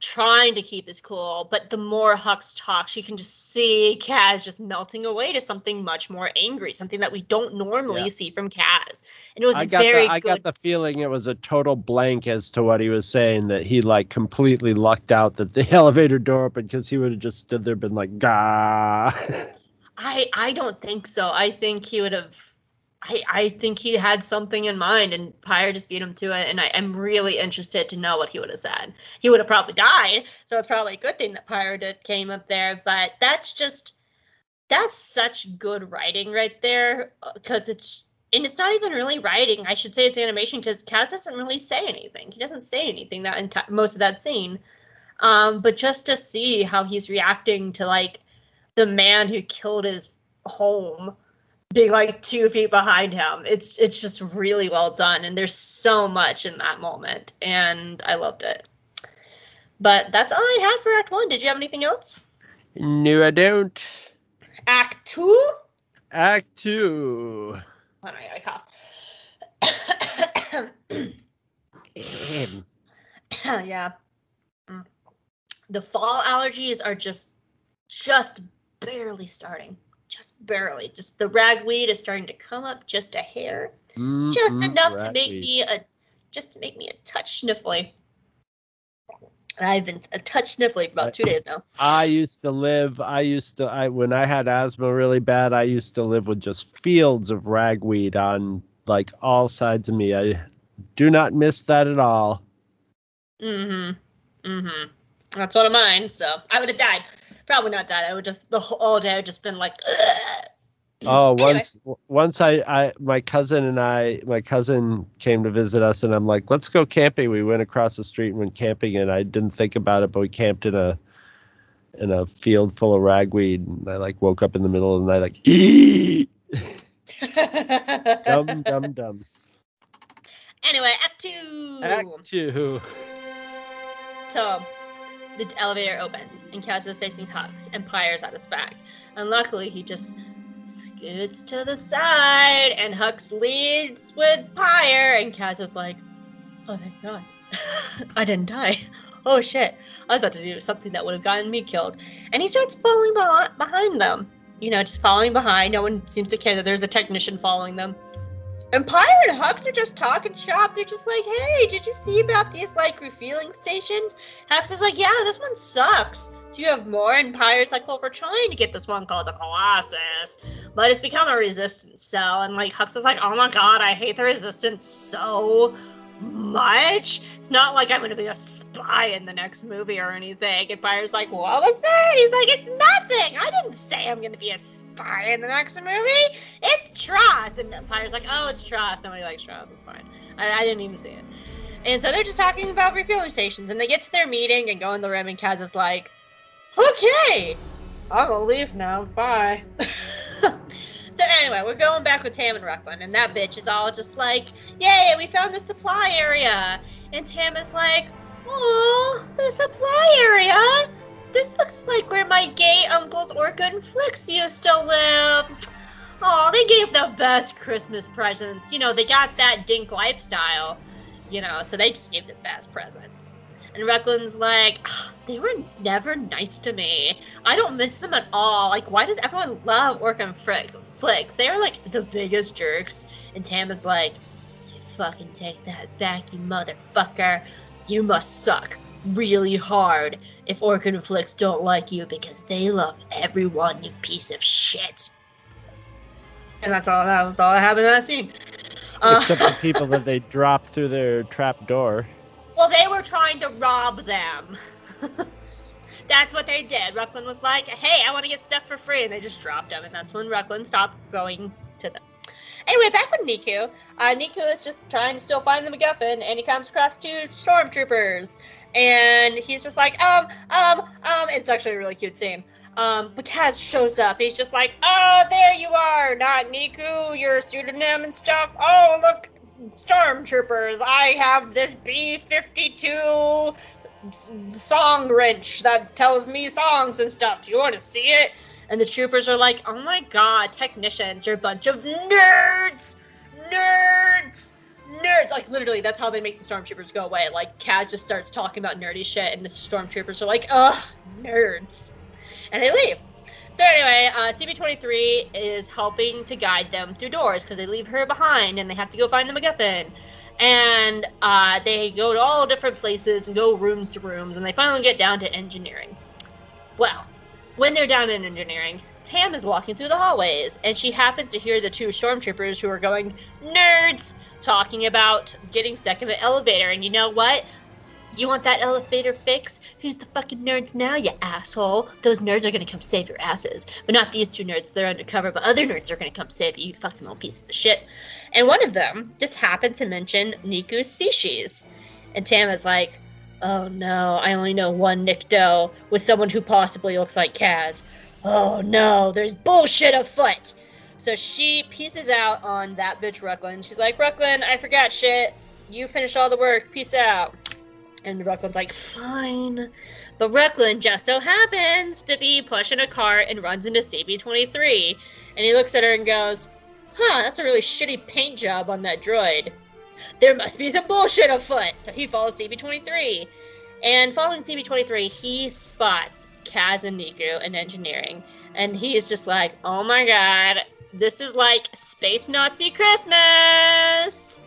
trying to keep his cool, but the more Hux talks, you can just see Kaz just melting away to something much more angry, something that we don't normally yeah. see from Kaz. And it was I got very the, I got the feeling it was a total blank as to what he was saying, that he like completely lucked out that the elevator door opened because he would have just stood there been like, gah. I I don't think so. I think he would have I, I think he had something in mind and Pyre just beat him to it. And I, am really interested to know what he would have said. He would have probably died. So it's probably a good thing that Pyre did, came up there. But that's just, that's such good writing right there. Because uh, it's, and it's not even really writing. I should say it's animation because Kaz doesn't really say anything. He doesn't say anything that enti- most of that scene. Um, but just to see how he's reacting to like the man who killed his home being like two feet behind him. It's it's just really well done, and there's so much in that moment, and I loved it. But that's all I have for Act One. Did you have anything else? No, I don't. Act Two. Act Two. Hold on, I gotta cough. yeah. The fall allergies are just just barely starting just barely. Just the ragweed is starting to come up just a hair, just Mhm, enough to make me a, just to make me a touch sniffly. And I've been a touch sniffly for about two days now. I used to live. I used to. I when I had asthma really bad. I used to live with just fields of ragweed on like all sides of me. I do not miss that at all. Mm-hmm. Mm-hmm. That's one of mine. So I would have died. Probably not died. I would just the whole day. I would just been like. "Ugh." Oh, Anyway. once once I, I my cousin and I my cousin came to visit us and I'm like, let's go camping. We went across the street and went camping and I didn't think about it, but we camped in a in a field full of ragweed and I like woke up in the middle of the night like "Ee!" dum dum dum. Anyway, Act Two. Act two. So, the elevator opens, and Kaz is facing Hux, and Pyre's at his back. And luckily, he just scoots to the side, and Hux leads with Pyre, and Kaz is like, "Oh, thank God, I didn't die. Oh shit, I was about to do something that would have gotten me killed." And he starts falling behind them. You know, just falling behind. No one seems to care that there's a technician following them. And Pyre and Hux are just talking shop. They're just like, hey, did you see about these like refueling stations? Hux is like, yeah, this one sucks. Do you have more? And Pyre's like, well, we're trying to get this one called the Colossus, but it's become a resistance cell. And like Hux is like, oh my god, I hate the resistance so much. It's not like I'm gonna be a spy in the next movie or anything. And Pyre's like, what was that? He's like, it's nothing. I didn't say I'm gonna be a spy in the next movie. It's Tross. And Pyre's like, oh, it's Tross. Nobody likes Tross. It's fine. I, I didn't even see it. And so they're just talking about refueling stations. And they get to their meeting and go in the room, and Kaz is like, okay, I'm gonna leave now. Bye. so anyway, we're going back with Tam and Rucklin, and that bitch is all just like, yay, we found the supply area. And Tam is like, oh, the supply area? This looks like where my gay uncles Orka and Flix used to live. Oh, they gave the best Christmas presents. You know, they got that dink lifestyle. You know, so they just gave the best presents. And Rucklin's like, "Ah, they were never nice to me. I don't miss them at all. Like, why does everyone love Orka and Frick, Flix? They are like the biggest jerks. And Tam is like, you fucking take that back, you motherfucker. You must suck really hard if and Flix don't like you because they love everyone, you piece of shit. And that's all that was all I have in that scene. Uh, Except the people that they drop through their trap door. well, they were trying to rob them. that's what they did. Rucklin was like, "Hey, I want to get stuff for free," and they just dropped them. And that's when Rucklin stopped going to them. Anyway, back with Neeku. Uh, Neeku is just trying to still find the MacGuffin, and he comes across two stormtroopers, and he's just like, um, um, um. It's actually a really cute scene. Um, but Kaz shows up. He's just like, "Oh, there you are, not Neeku. Your pseudonym and stuff. Oh, look, stormtroopers. I have this B fifty two song wrench that tells me songs and stuff. Do you want to see it?" And the troopers are like, "Oh my god, technicians! You're a bunch of nerds, nerds." Nerds, like literally, that's how they make the stormtroopers go away. Like Kaz just starts talking about nerdy shit, and the stormtroopers are like, "Ugh, nerds," and they leave. So anyway, uh, CB23 is helping to guide them through doors because they leave her behind, and they have to go find the MacGuffin. And uh, they go to all different places and go rooms to rooms, and they finally get down to engineering. Well, when they're down in engineering, Tam is walking through the hallways, and she happens to hear the two stormtroopers who are going nerds talking about getting stuck in an elevator. And you know what? You want that elevator fix? Who's the fucking nerds now, you asshole? Those nerds are gonna come save your asses. But not these two nerds, they're undercover, but other nerds are gonna come save you, you fucking little pieces of shit. And one of them just happened to mention Neeku's species. And Tam is like, oh no, I only know one Nikto with someone who possibly looks like Kaz. Oh no, there's bullshit afoot. So she pieces out on that bitch Rucklin. She's like, Rucklin, I forgot shit. You finish all the work. Peace out. And Rucklin's like, fine. But Rucklin just so happens to be pushing a cart and runs into CB23. And he looks at her and goes, huh, that's a really shitty paint job on that droid. There must be some bullshit afoot. So he follows CB23. And following CB23, he spots Kaz and Neeku in engineering. and he's just like, "Oh my god, this is like space Nazi Christmas!"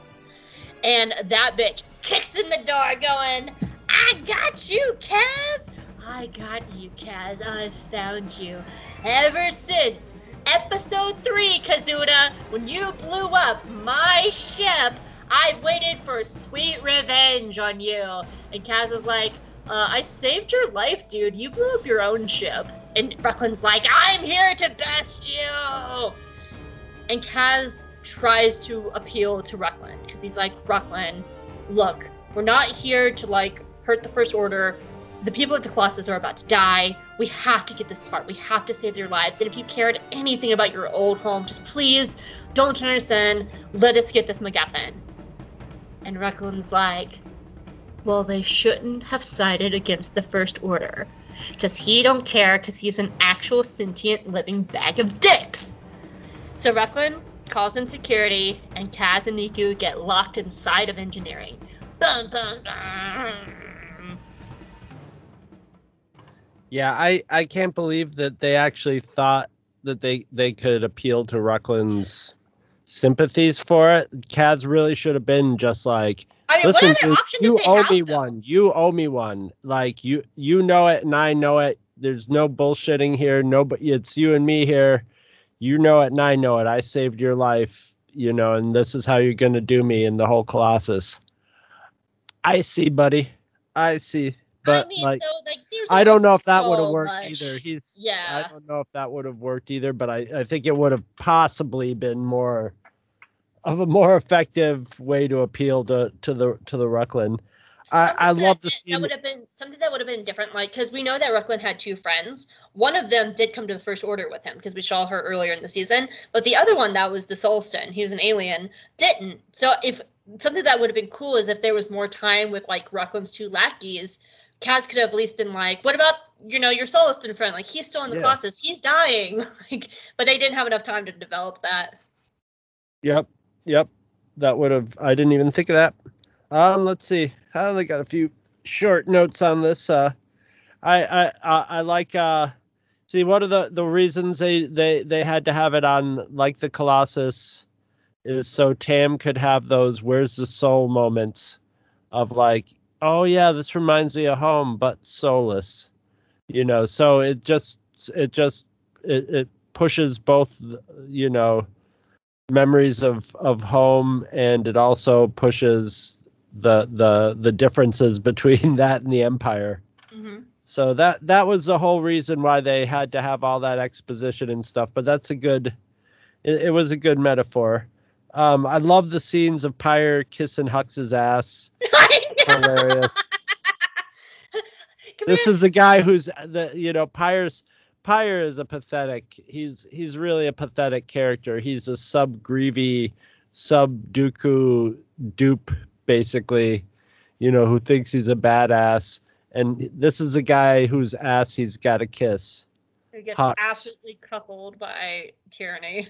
And that bitch kicks in the door, going, "I got you, Kaz! I got you, Kaz! I found you. Ever since episode three, Kazuda, when you blew up my ship." I've waited for sweet revenge on you. And Kaz is like, uh, I saved your life, dude. You blew up your own ship. And Rucklin's like, I'm here to best you. And Kaz tries to appeal to Rucklin because he's like, Rucklin, look, we're not here to like hurt the First Order. The people of the Colossus are about to die. We have to get this part. We have to save their lives. And if you cared anything about your old home, just please don't turn us in. Let us get this MacGuffin. And Rucklin's like, well, they shouldn't have sided against the First Order. Because he don't care because he's an actual sentient living bag of dicks. So Rucklin calls in security, and Kaz and Neeku get locked inside of engineering. Yeah, I I can't believe that they actually thought that they they could appeal to Rucklin's sympathies for it. Kaz really should have been just like, I mean, listen, dude, you owe me though? one. You owe me one. Like you you know it and I know it. There's no bullshitting here. Nobody it's you and me here. You know it and I know it. I saved your life, you know, and this is how you're gonna do me in the whole Colossus. I see, buddy. I see. But I mean, like so, like, I don't know if that would have worked much- either. He's yeah. I don't know if that would have worked either, but I, I think it would have possibly been more of a more effective way to appeal to to the to the Rucklin. I, I love the scene. that, would have been something that would have been different, like because we know that Rucklin had two friends. One of them did come to the First Order with him because we saw her earlier in the season, but the other one that was the Solston, he was an alien, didn't. So if something that would have been cool is if there was more time with like Rucklin's two lackeys, Kaz could have at least been like, "What about you know your Soliston friend? Like he's still in the Yeah. Colossus, he's dying." like, but they didn't have enough time to develop that. Yep, yep. That would have. I didn't even think of that. Um, let's see. I only got a few short notes on this. Uh, I I I, I like. Uh, see, one of the the reasons they they they had to have it on like the Colossus is so Tam could have those "Where's the soul" moments of like, oh yeah, this reminds me of home, but soulless. You know, so it just it just it, it pushes both. You know memories of of home and it also pushes the the the differences between that and the empire Mm-hmm. so that that was the whole reason why they had to have all that exposition and stuff but that's a good it, it was a good metaphor um i love the scenes of pyre kissing hux's ass hilarious this is a guy who's the you know Pyre's Pyre is a pathetic. He's he's really a pathetic character. He's a sub Greavy, sub Dooku dupe, basically. You know who thinks he's a badass, and this is a guy whose ass he's got to kiss. Who gets Hux. absolutely cuckolded by tyranny.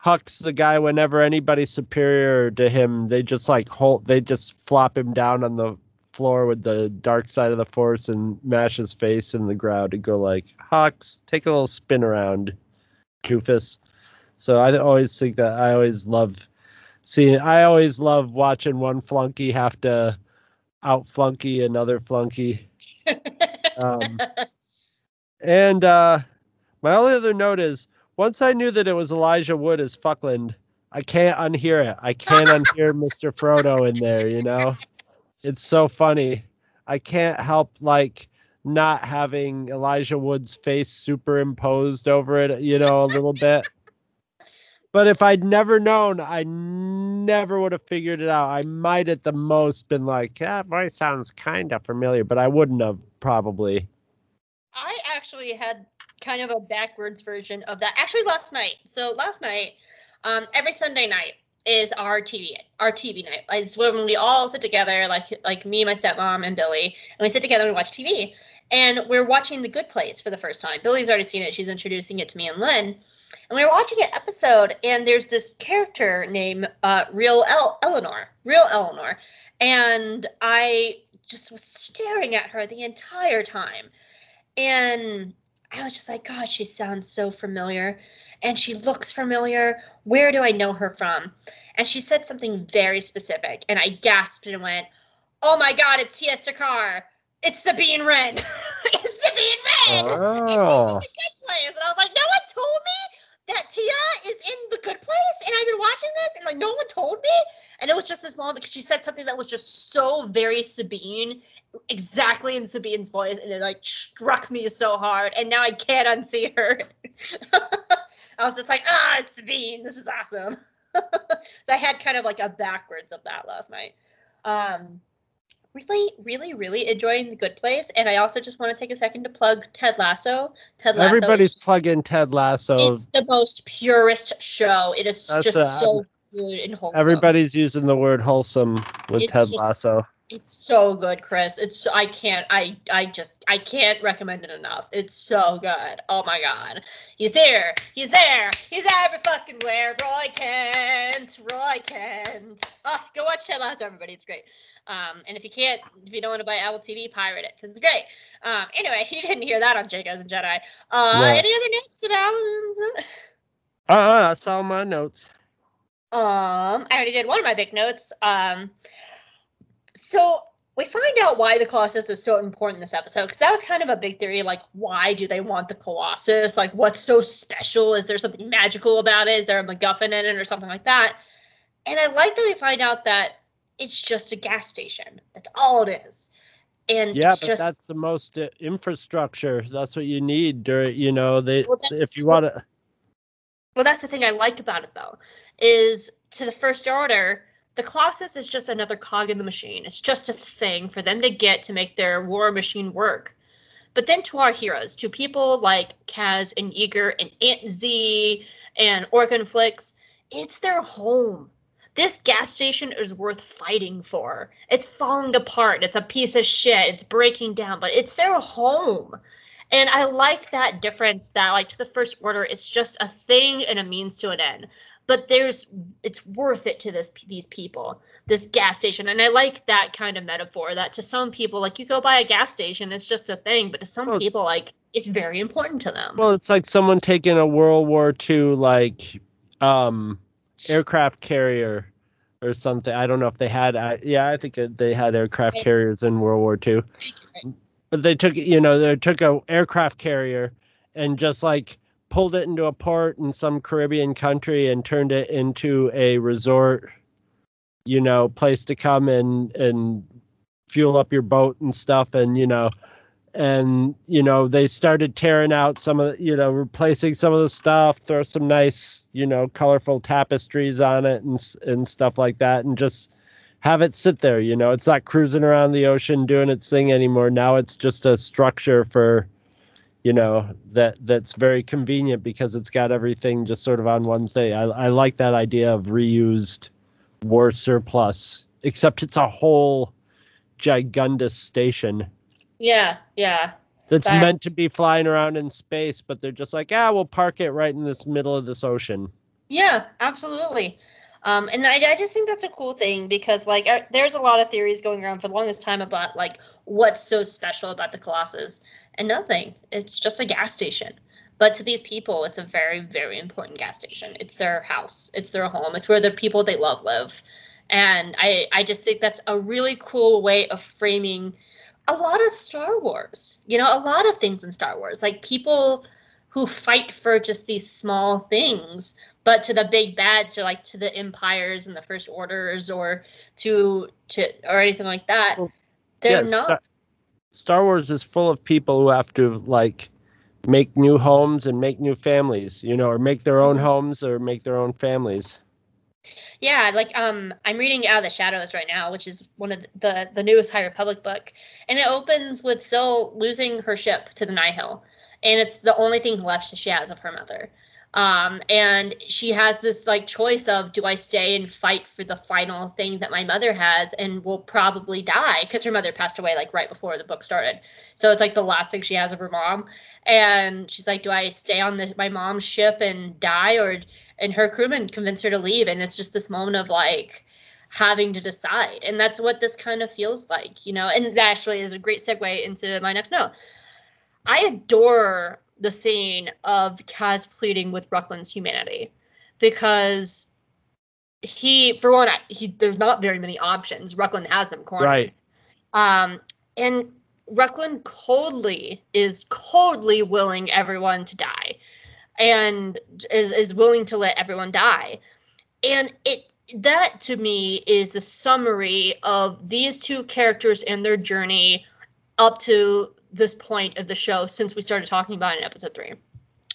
Huck's the guy. Whenever anybody's superior to him, they just like hold. They just flop him down on the floor with the dark side of the force and mash his face in the ground and go like, "Hux, take a little spin around, doofus." So I always think that I always love seeing. I always love watching one flunky have to out flunky another flunky. Um, and uh, my only other note is once I knew that it was Elijah Wood as Fuckland, I can't unhear it. I can't unhear Mr. Frodo in there, you know? It's so funny. I can't help like not having Elijah Wood's face superimposed over it, you know, a little bit. But if I'd never known, I never would have figured it out. I might at the most been like, that voice sounds kind of familiar, but I wouldn't have probably. I actually had kind of a backwards version of that. Actually, last night. So last night, um, every Sunday night is our TV our TV night. It's when we all sit together, like like me, my stepmom, and Billy, and we sit together and watch TV. And we're watching The Good Place for the first time. Billy's already seen it. She's introducing it to me and Lynn. And we were watching an episode, and there's this character named uh, Real El- Eleanor. Real Eleanor. And I just was staring at her the entire time and I was just like, God, she sounds so familiar. And she looks familiar. Where do I know her from? And she said something very specific. And I gasped and went, Oh my God, it's Tiya Sircar. It's Sabine Wren. it's Sabine Wren. Oh. And she's in the good place. And I was like, No one told me that Tiya is in the good place. And I've been watching this and like no one told me. And it was just this moment because she said something that was just so very Sabine, exactly in Sabine's voice. And it like struck me so hard. And now I can't unsee her. I was just like, ah, it's Sabine. This is awesome. so I had kind of like a backwards of that last night. Um, really, really, really enjoying the Good Place, and I also just want to take a second to plug Ted Lasso. Ted Lasso. Everybody's is, plugging Ted Lasso. It's the most purest show. It is That's just a- so good and wholesome. Everybody's using the word wholesome with It's Ted just- Lasso. It's so good, Chris. It's I can't I I just I can't recommend it enough. It's so good. Oh my god. He's here. He's there. He's every fucking where. Roy Kent. Roy Kent. Oh, go watch Ted Lasso, everybody. It's great. Um, and if you can't, if you don't want to buy Apple TV, pirate it because it's great. Um, anyway, you didn't hear that on Jacobs and Jedi. Uh, No. any other notes about? Uh, uh that's all my notes. Um, I already did one of my big notes. Um, so we find out why the Colossus is so important in this episode because that was kind of a big theory. Like, why do they want the Colossus? Like, what's so special? Is there something magical about it? Is there a MacGuffin in it or something like that? And I like that we find out that it's just a gas station. That's all it is. And Yeah, it's but just that's the most uh, infrastructure. That's what you need during, you know, they Well, if you want to Well, that's the thing I like about it, though, is to the First Order, the Colossus is just another cog in the machine. It's just a thing for them to get to make their war machine work. But then to our heroes, to people like Kaz and Yeager and Aunt Z and Organ Flix, it's their home. This gas station is worth fighting for. It's falling apart. It's a piece of shit. It's breaking down, but it's their home. And I like that difference that like to the first order, it's just a thing and a means to an end. But there's it's worth it to this these people, this gas station. And I like that kind of metaphor that to some people, like you go by a gas station, it's just a thing, but to some Well- people, like it's very important to them. Well, it's like someone taking a World War II like um aircraft carrier or something. I don't know if they had. I, yeah, I think they had aircraft Right. carriers in World War II. But they took, you know, they took a aircraft carrier and just like pulled it into a port in some Caribbean country and turned it into a resort, you know, place to come and and fuel up your boat and stuff and you know and you know they started tearing out some of the, you know replacing some of the stuff throw some nice you know colorful tapestries on it and and stuff like that and just have it sit there you know. It's not cruising around the ocean doing its thing anymore. Now it's just a structure for you know that that's very convenient because it's got everything just sort of on one thing i, I like that idea of reused war surplus except it's a whole gigundous station yeah, yeah. that's That- meant to be flying around in space, but they're just like, ah, we'll park it right in this middle of this ocean. Yeah, absolutely. Um, and I, I just think that's a cool thing because like uh, there's a lot of theories going around for the longest time about like what's so special about the Colossus, and nothing. It's just a gas station. But to these people, it's a very, very important gas station. It's their house. It's their home. It's where the people they love live. And I, I just think that's a really cool way of framing a lot of Star Wars. You know, a lot of things in Star Wars. Like people who fight for just these small things but to the big bads or like to the empires and the first orders or to to or anything like that Well, they're not Star Wars is full of people who have to like make new homes and make new families, you know, or make their own Mhm. homes or make their own families. yeah like um i'm reading out of the shadows right now which is one of the the, the newest high republic book and it opens with Syl losing her ship to the nihil and it's the only thing left she has of her mother um and she has this like choice of do i stay and fight for the final thing that my mother has and will probably die because her mother passed away like right before the book started. So it's like the last thing she has of her mom. And she's like do i stay on the, my mom's ship and die or and her crewmen convince her to leave? And it's just this moment of like having to decide. And that's what this kind of feels like you know? And that actually is a great segue into my next note. I adore the scene of Kaz pleading with Rucklin's humanity because he, for one, he there's not very many options. Rucklin has them cornered. Right. Um, and Rucklin coldly is coldly willing everyone to die, and is is willing to let everyone die, and it that to me is the summary of these two characters and their journey up to this point of the show since we started talking about it in episode three.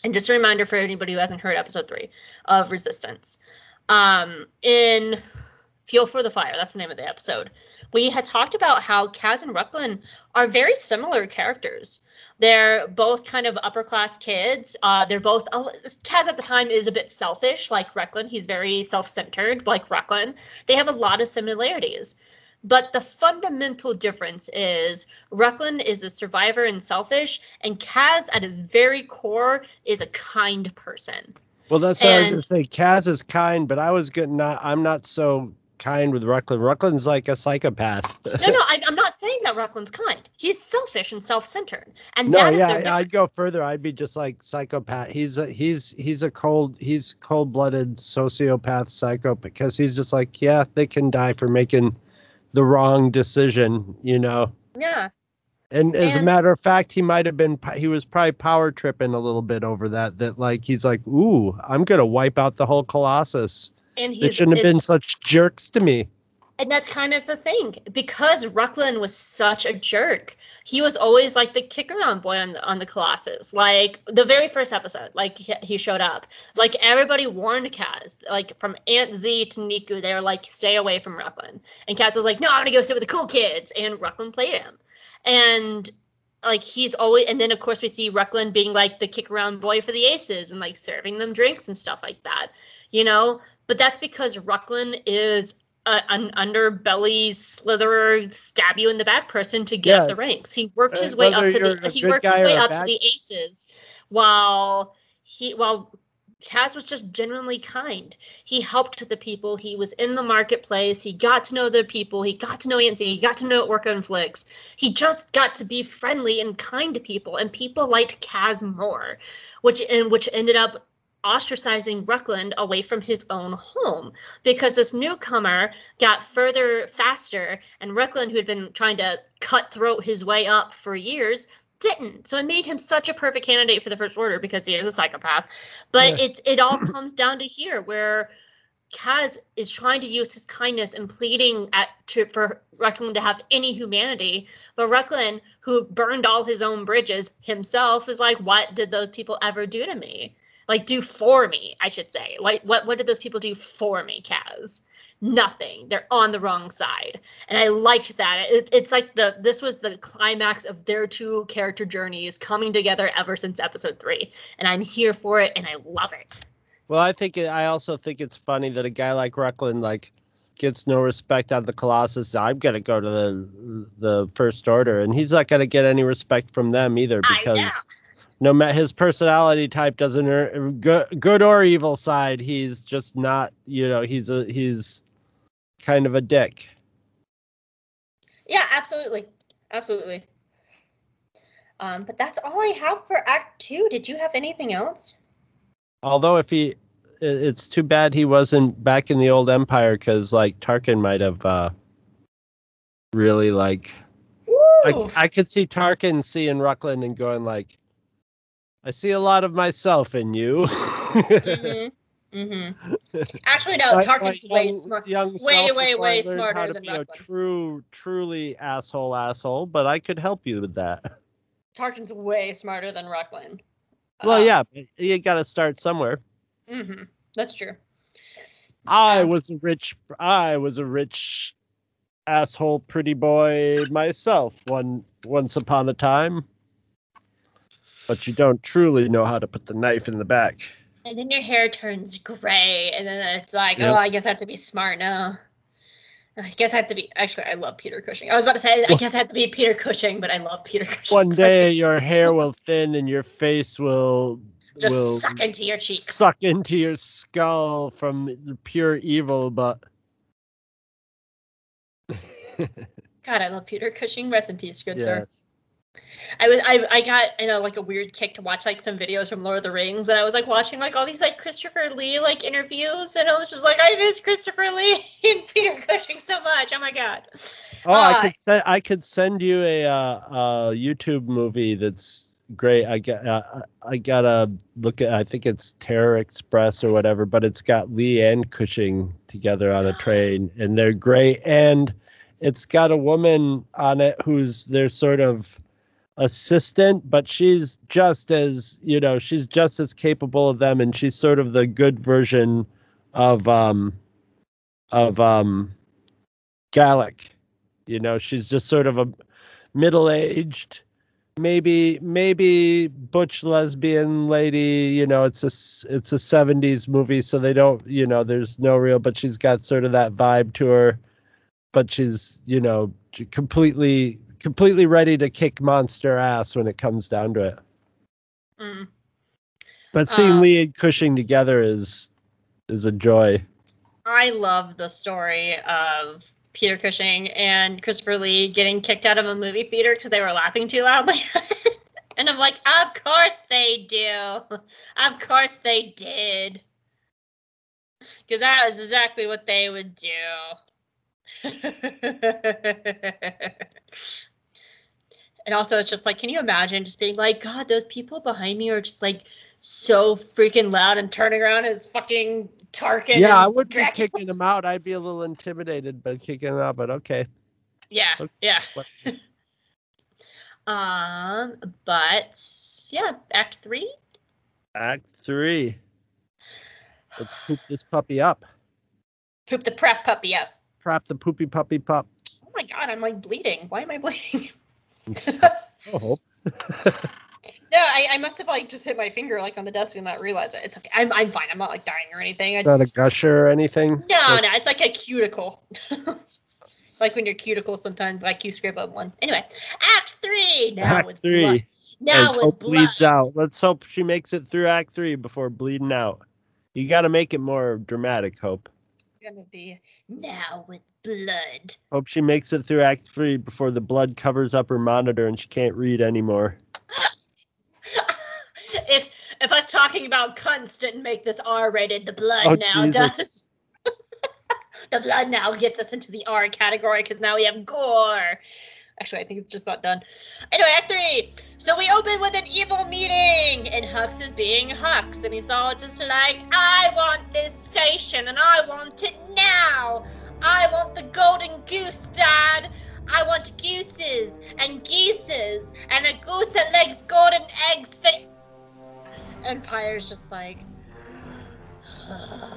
And just a reminder for anybody who hasn't heard episode three of Resistance. Um, in Fuel for the Fire, that's the name of the episode, we had talked about how Kaz and Rucklin are very similar characters. They're both kind of upper class kids. Uh, they're both uh, Kaz at the time is a bit selfish, like Rucklin. He's very self centered, like Rucklin. They have a lot of similarities. But the fundamental difference is Rucklin is a survivor and selfish, and Kaz, at his very core, is a kind person. Well, that's what I was gonna say. Kaz is kind, but I was good. Not, I'm not so kind with Rucklin. Rucklin's like a psychopath. no, no, I, am not saying that Rucklin's kind. He's selfish and self-centered, and that is no, yeah, I'd go further. I'd be just like psychopath. He's a he's he's a cold he's cold-blooded sociopath psycho because he's just like yeah, they can die for making the wrong decision, you know. Yeah. And as and, a matter of fact, he might have been he was probably power tripping a little bit over that. That like he's like, ooh, I'm gonna wipe out the whole Colossus. And he shouldn't have been such jerks to me. And that's kind of the thing because Rucklin was such a jerk. He was always like the kick around boy on on the Colossus. Like the very first episode, like he showed up. Like everybody warned Kaz, like from Aunt Z to Neeku, they were like, stay away from Rucklin. And Kaz was like, no, I'm gonna go sit with the cool kids. And Rucklin played him. And like he's always and then of course we see Rucklin being like the kick around boy for the aces and like serving them drinks and stuff like that. You know, but that's because Rucklin is a, an underbelly slitherer, stab you in the back person to get yeah. up the ranks. He worked his uh, way up to the he worked his way up to the aces while he while Kaz was just genuinely kind. He helped the people. He was in the marketplace. He got to know the people. He got to know Aunt Z. He got to know Orka and Flix. He just got to be friendly and kind to people, and people liked Kaz more, which and which ended up ostracizing Rucklin away from his own home because this newcomer got further faster, and Rucklin, who had been trying to cutthroat his way up for years, didn't. So it made him such a perfect candidate for the First Order because he is a psychopath. But yeah. it it all comes down to here where Kaz is trying to use his kindness and pleading at to for Rucklin to have any humanity, but Rucklin, who burned all his own bridges himself, is like, "What did those people ever do to me?" Like do for me, I should say. Like what what did those people do for me, Kaz? Nothing. They're on the wrong side, and I liked that. It, it's like the this was the climax of their two character journeys coming together ever since episode three, and I'm here for it, and I love it. Well, I think it, I also think it's funny that a guy like Rucklin like gets no respect out of the Colossus. I'm gonna go to the the First Order, and he's not gonna get any respect from them either because no matter his personality type doesn't earn, good, good or evil side he's just not you know he's a he's kind of a dick. Yeah absolutely. Absolutely. Um but that's all i have for act two. Did you have anything else? Although if he it's too bad he wasn't back in the old empire because like tarkin might have uh really like I, I could see tarkin seeing rucklin and going like I see a lot of myself in you. mm-hmm. Mm-hmm. Actually, no. Tarkin's way smart. Way, way, way smarter than Rucklin. True, truly asshole, asshole. But I could help you with that. Tarkin's way smarter than Rucklin. Well, uh, yeah, you got to start somewhere. Mm-hmm. That's true. I um, was a rich. I was a rich asshole, pretty boy myself. One once upon a time but you don't truly know how to put the knife in the back. And then your hair turns gray, and then it's like, yep. oh, I guess I have to be smart now. I guess I have to be. Actually, I love Peter Cushing. I was about to say, I guess I have to be Peter Cushing, but I love Peter Cushing. One day, your hair will thin, and your face will just will suck into your cheeks, suck into your skull from pure evil. But God, I love Peter Cushing. Rest in peace, good yes. sir. I was I, I got you know like a weird kick to watch like some videos from Lord of the Rings and I was like watching like all these like Christopher Lee like interviews and I was just like I miss Christopher Lee and Peter Cushing so much. Oh my god. Oh, I Uh, could send I could send you a uh, uh YouTube movie that's great. I got uh, I gotta look at I think it's Terror Express or whatever, but it's got Lee and Cushing together on a train, and they're great. And it's got a woman on it who's their sort of assistant, but she's just as you know she's just as capable of them, and she's sort of the good version of um of um Galek. You know, she's just sort of a middle-aged, maybe maybe butch lesbian lady. You know, it's a it's a '70s movie, so they don't. You know, there's no real, but she's got sort of that vibe to her. But she's you know completely completely ready to kick monster ass when it comes down to it. Mm. But seeing Um, Lee and Cushing together is is a joy. I love the story of Peter Cushing and Christopher Lee getting kicked out of a movie theater because they were laughing too loudly. and I'm like, of course they do. Of course they did. Because that was exactly what they would do. and also, it's just like, can you imagine just being like, God, those people behind me are just like so freaking loud and turning around as fucking Tarkin. yeah, I would be Dracula. kicking them out. I'd be a little intimidated by kicking them out, but okay. Yeah, Okay. yeah. Um, but yeah, Act Three. Act three. Let's poop this puppy up. Poop the prep puppy up. Prop the poopy puppy pup. Oh my god, I'm like bleeding. Why am I bleeding? Oh, no, I, I must have like just hit my finger like on the desk and not realize it. It's okay. I'm, I'm fine. I'm not like dying or anything. I not just a gusher or anything. no, no. It's like a cuticle. like when your cuticle sometimes like you scrape up one. Anyway, Act Three. Now Act with three. blood. Now As with hope blood. bleeds out. Let's hope she makes it through Act three before bleeding out. You got to make it more dramatic, Hope. Gonna be now with blood. Hope she makes it through Act three before the blood covers up her monitor and she can't read anymore. if if us talking about cunts didn't make this R rated, the blood Oh, now Jesus. does. the blood now gets us into the R category because now we have gore. Actually, I think it's just about done. Anyway, Act three. So we open with an evil meeting, and Hux is being Hux, and he's all just like, "I want this station, and I want it now. I want the golden goose, Dad. I want gooses and geeses and a goose that lays golden eggs for. And Pyre's just like.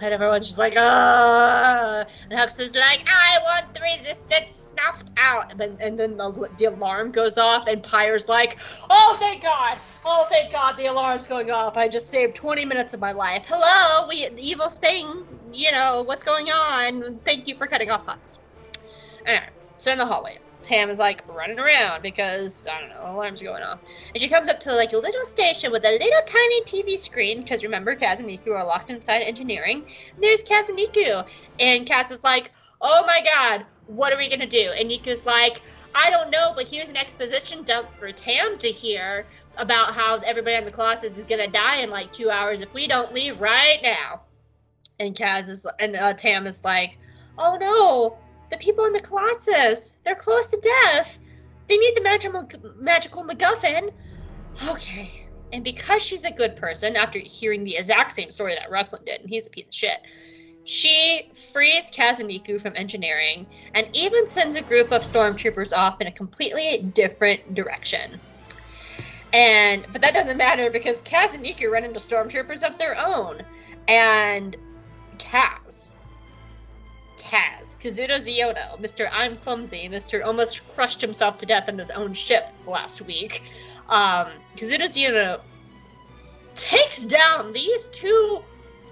and everyone's just like, ah. And Hux is like, I want the resistance snuffed out. And then, and then the, the alarm goes off, and Pyre's like, oh, thank God. Oh, thank God, the alarm's going off. I just saved 20 minutes of my life. Hello, we, the evil thing, you know, what's going on? Thank you for cutting off Hux. Alright, so in the hallways, Tam is like running around because I don't know, alarms are going off, and she comes up to like a little station with a little tiny TV screen. Because remember, Kaz and Neeku are locked inside engineering. There's Kaz and Neeku, and Kaz is like, "Oh my God, what are we gonna do?" And Neeku's like, "I don't know, but here's an exposition dump for Tam to hear about how everybody in the closet is gonna die in like two hours if we don't leave right now." And Kaz is and uh, Tam is like, "Oh no." The people in the Colossus. They're close to death. They need the magical magical MacGuffin. Okay. And because she's a good person, after hearing the exact same story that Rucklin did, and he's a piece of shit, she frees Kazuniku from engineering and even sends a group of stormtroopers off in a completely different direction. And but that doesn't matter because Kaz and Neeku run into stormtroopers of their own. And Kaz Kaz, Kazuda Xiono, Mr. I'm Clumsy, Mr. Almost crushed himself to death on his own ship last week. Um, Kazuda Xiono takes down these two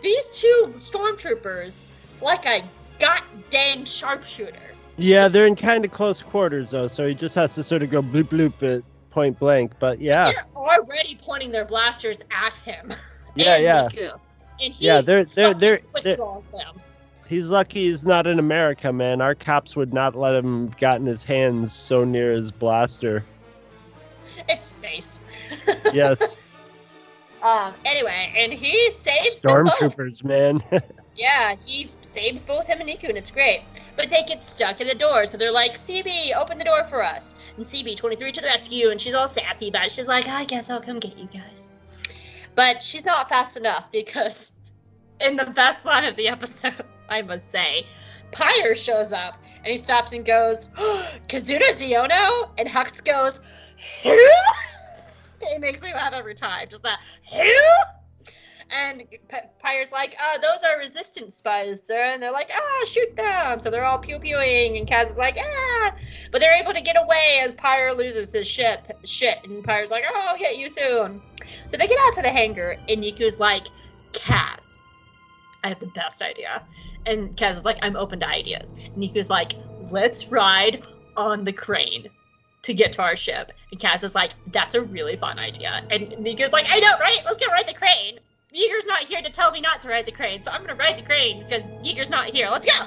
these two stormtroopers like a goddamn sharpshooter. Yeah, they're in kind of close quarters though, so he just has to sort of go bloop bloop at point blank. But yeah, They're already pointing their blasters at him. yeah, and yeah, Neeku. And he yeah. They're they're fucking they're, quick they're draws them. He's lucky he's not in America, man. Our cops would not let him gotten his hands so near his blaster. It's space. Yes, Um. Anyway, and he saves stormtroopers, man. Yeah, he saves both him and Neeku, and it's great. But they get stuck in a door, so they're like, CB, open the door for us. And CB23 to the rescue, and she's all sassy about it. She's like, I guess I'll come get you guys. But she's not fast enough because, in the best line of the episode, I must say, Pyre shows up and he stops and goes, Kazuda Xiono? And Hux goes, Who? it makes me laugh every time. Just that, Who? And P- Pyre's like, uh, those are resistance spies, sir. And they're like, ah, shoot them. So they're all pew pewing, and Kaz is like, ah. But they're able to get away as Pyre loses his ship. Shit. And Pyre's like, oh, I'll get you soon. So they get out to the hangar, and Neeku's like, Kaz, I have the best idea. And Kaz is like, I'm open to ideas. And Neeku's like, let's ride on the crane to get to our ship. And Kaz is like, that's a really fun idea. And Neeku's like, I know, right? Let's go ride the crane. Yeager's not here to tell me not to ride the crane, so I'm gonna ride the crane because Yeager's not here. Let's go!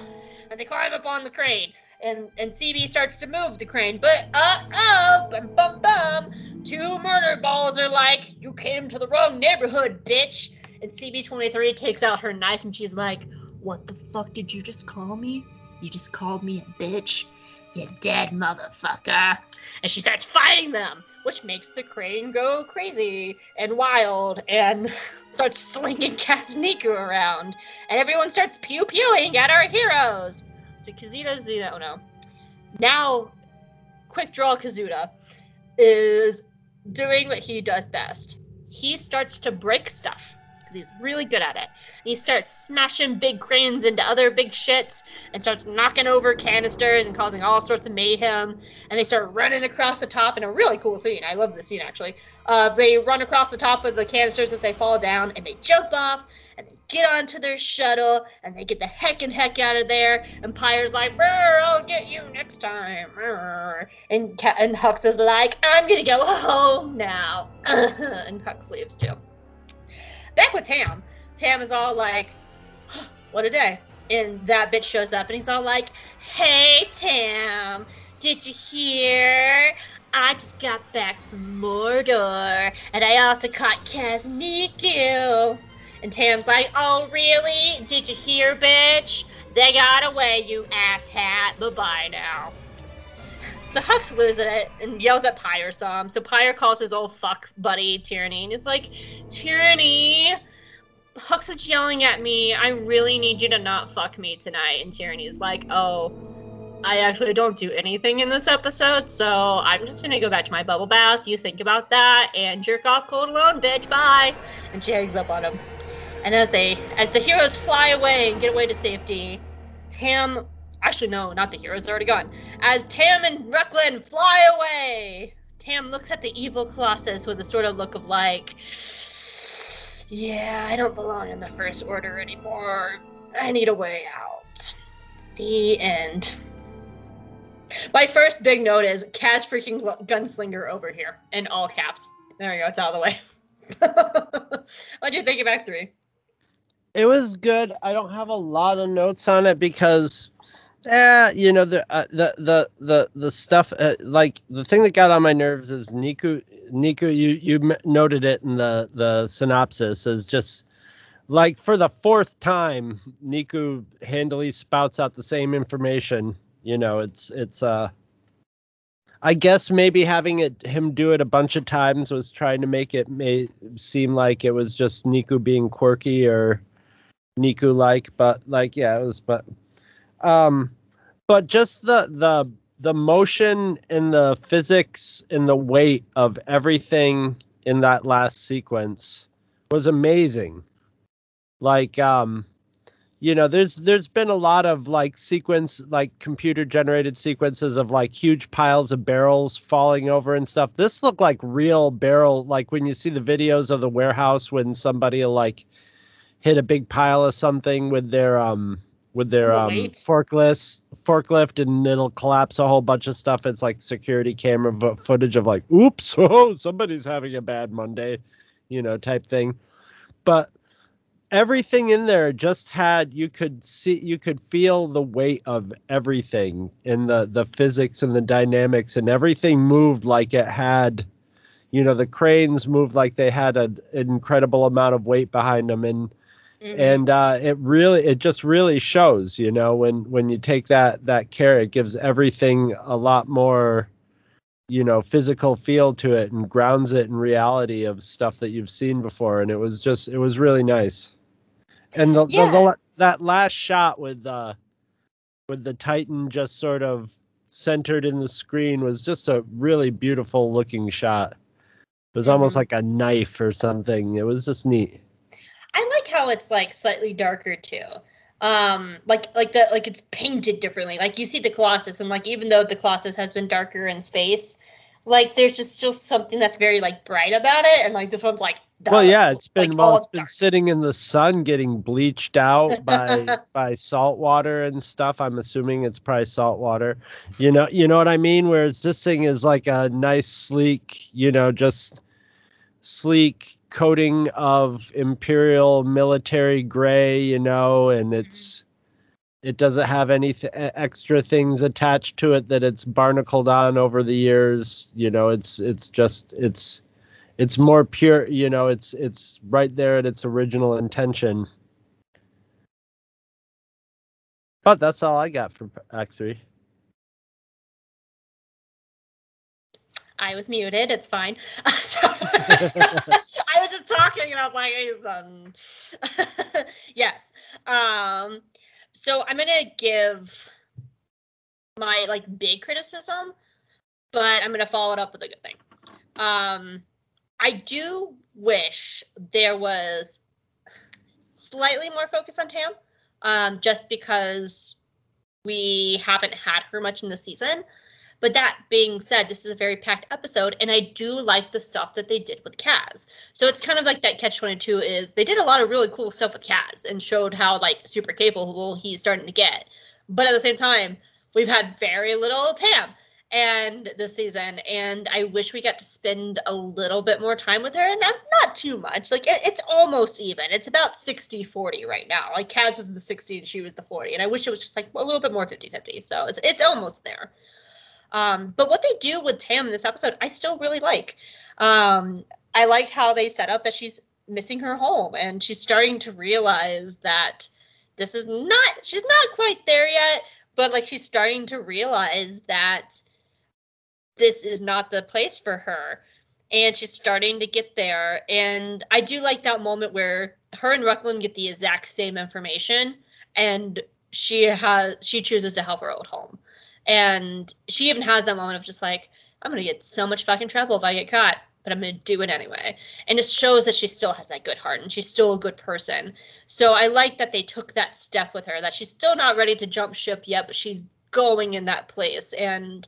And they climb up on the crane, and and CB starts to move the crane, but uh oh, bum bum bum, two murder balls are like, you came to the wrong neighborhood, bitch. And CB23 takes out her knife and she's like, what the fuck did you just call me? You just called me a bitch. You dead motherfucker. And she starts fighting them, which makes the crane go crazy and wild and starts slinging Kazuniku around. And everyone starts pew pewing at our heroes. So Kazuda Xiono, now, Quick Draw Kazuda is doing what he does best. He starts to break stuff he's really good at it. And he starts smashing big cranes into other big shits and starts knocking over canisters and causing all sorts of mayhem. And they start running across the top in a really cool scene. I love this scene actually. Uh, they run across the top of the canisters as they fall down and they jump off and they get onto their shuttle and they get the heck and heck out of there. And Pyre's like, "Brr, I'll get you next time. Brr." And, and Hux is like, I'm gonna go home now. and Hux leaves too. Back with Tam. Tam is all like, what a day. And that bitch shows up and he's all like, hey, Tam, did you hear? I just got back from Mordor and I also caught Kazniku. And Tam's like, oh, really? Did you hear, bitch? They got away, you asshat. Bye bye now. So Hux loses it and yells at Pyre some. So Pyre calls his old fuck buddy Tierny and is like, Tierny, Hux is yelling at me. I really need you to not fuck me tonight. And Tierny's like, oh, I actually don't do anything in this episode, so I'm just gonna go back to my bubble bath. You think about that and jerk off cold alone, bitch. Bye. And she hangs up on him. And as they, as the heroes fly away and get away to safety, Tam Actually, no, not the heroes. Already gone. As Tam and Rucklin fly away, Tam looks at the evil Colossus with a sort of look of like, yeah, I don't belong in the First Order anymore. I need a way out. The end. My first big note is Kaz freaking gunslinger over here in all caps. There we go. It's out of the way. What'd you think Act Three? it was good. I don't have a lot of notes on it because, eh, you know, the uh, the the the the stuff uh, like the thing that got on my nerves is Neeku. Neeku, you you noted it in the the synopsis is just like for the fourth time, Neeku handily spouts out the same information. You know, it's it's uh. I guess maybe having it him do it a bunch of times was trying to make it may seem like it was just Neeku being quirky or Neeku like, but like yeah, it was but um but just the the the motion and the physics and the weight of everything in that last sequence was amazing. Like um you know there's there's been a lot of like sequence like computer generated sequences of like huge piles of barrels falling over and stuff this looked like real barrel like when you see the videos of the warehouse when somebody like hit a big pile of something with their um with their The um forklift forklift and it'll collapse a whole bunch of stuff. It's like security camera footage of like oops oh somebody's having a bad monday you know type thing. But everything in there just had you could see you could feel the weight of everything in the the physics and the dynamics and everything moved like it had you know the cranes moved like they had an incredible amount of weight behind them. And Mhm. and uh, it really it just really shows you know when when you take that that care it gives everything a lot more you know physical feel to it and grounds it in reality of stuff that you've seen before and it was just it was really nice and the, the, Yeah. the that last shot with uh with the titan just sort of centered in the screen was just a really beautiful looking shot it was almost Mhm. like a knife or something it was just neat how it's like slightly darker too. Um, like like the like it's painted differently. Like you see the Colossus, and like even though the Colossus has been darker in space, like there's just still something that's very like bright about it, and like this one's like Well, yeah, it's been like, well, it's been dark. sitting in the sun, getting bleached out by by salt water and stuff. I'm assuming it's probably salt water. You know, you know what I mean. Whereas this thing is like a nice, sleek, you know, just sleek coating of imperial military gray. You know, and mm-hmm. it's it doesn't have any th- extra things attached to it that it's barnacled on over the years. You know, it's it's just it's it's more pure you know it's it's right there at its original intention but that's all i got for act three I was muted. It's fine. So- was just talking, and I was like, "He's done." yes. Um. So I'm gonna give my like big criticism, but I'm gonna follow it up with a good thing. Um, I do wish there was slightly more focus on Tam, um, just because we haven't had her much in the season. But that being said, this is a very packed episode, and I do like the stuff that they did with Kaz. So it's kind of like that catch twenty two is they did a lot of really cool stuff with Kaz and showed how like super capable he's starting to get. But at the same time, we've had very little Tam and this season, and I wish we got to spend a little bit more time with her, and not, not too much. Like it, it's almost even. It's about 60-40 right now. Like Kaz was the 60 and she was the 40, and I wish it was just like a little bit more 50-50. So it's it's almost there. Um, but what they do with Tam in this episode, I still really like. Um, I like how they set up that she's missing her home and she's starting to realize that this is not, she's not quite there yet, but like she's starting to realize that this is not the place for her. And she's starting to get there. And I do like that moment where her and Rucklin get the exact same information and she has she chooses to help her old home. And she even has that moment of just like, I'm gonna get so much fucking trouble if I get caught, but I'm gonna do it anyway. And it shows that she still has that good heart and she's still a good person. So I like that they took that step with her, that she's still not ready to jump ship yet, but she's going in that place. And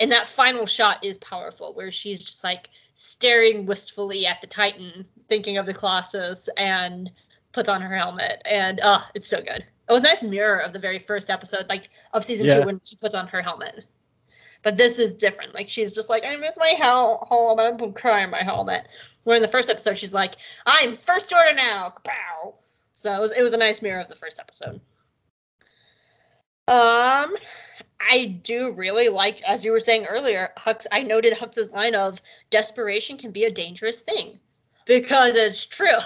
and that final shot is powerful, where she's just like staring wistfully at the Titan, thinking of the Colossus, and puts on her helmet. And oh, it's so good. It was a nice mirror of the very first episode, like of season Yeah. two, when she puts on her helmet. But this is different. Like she's just like, I miss my hel- helmet. I'm crying my helmet. Where in the first episode, she's like, I'm first order now. Kapow. So it was, it was a nice mirror of the first episode. Um, I do really like, as you were saying earlier, Hux. I noted Hux's line of desperation can be a dangerous thing because it's true.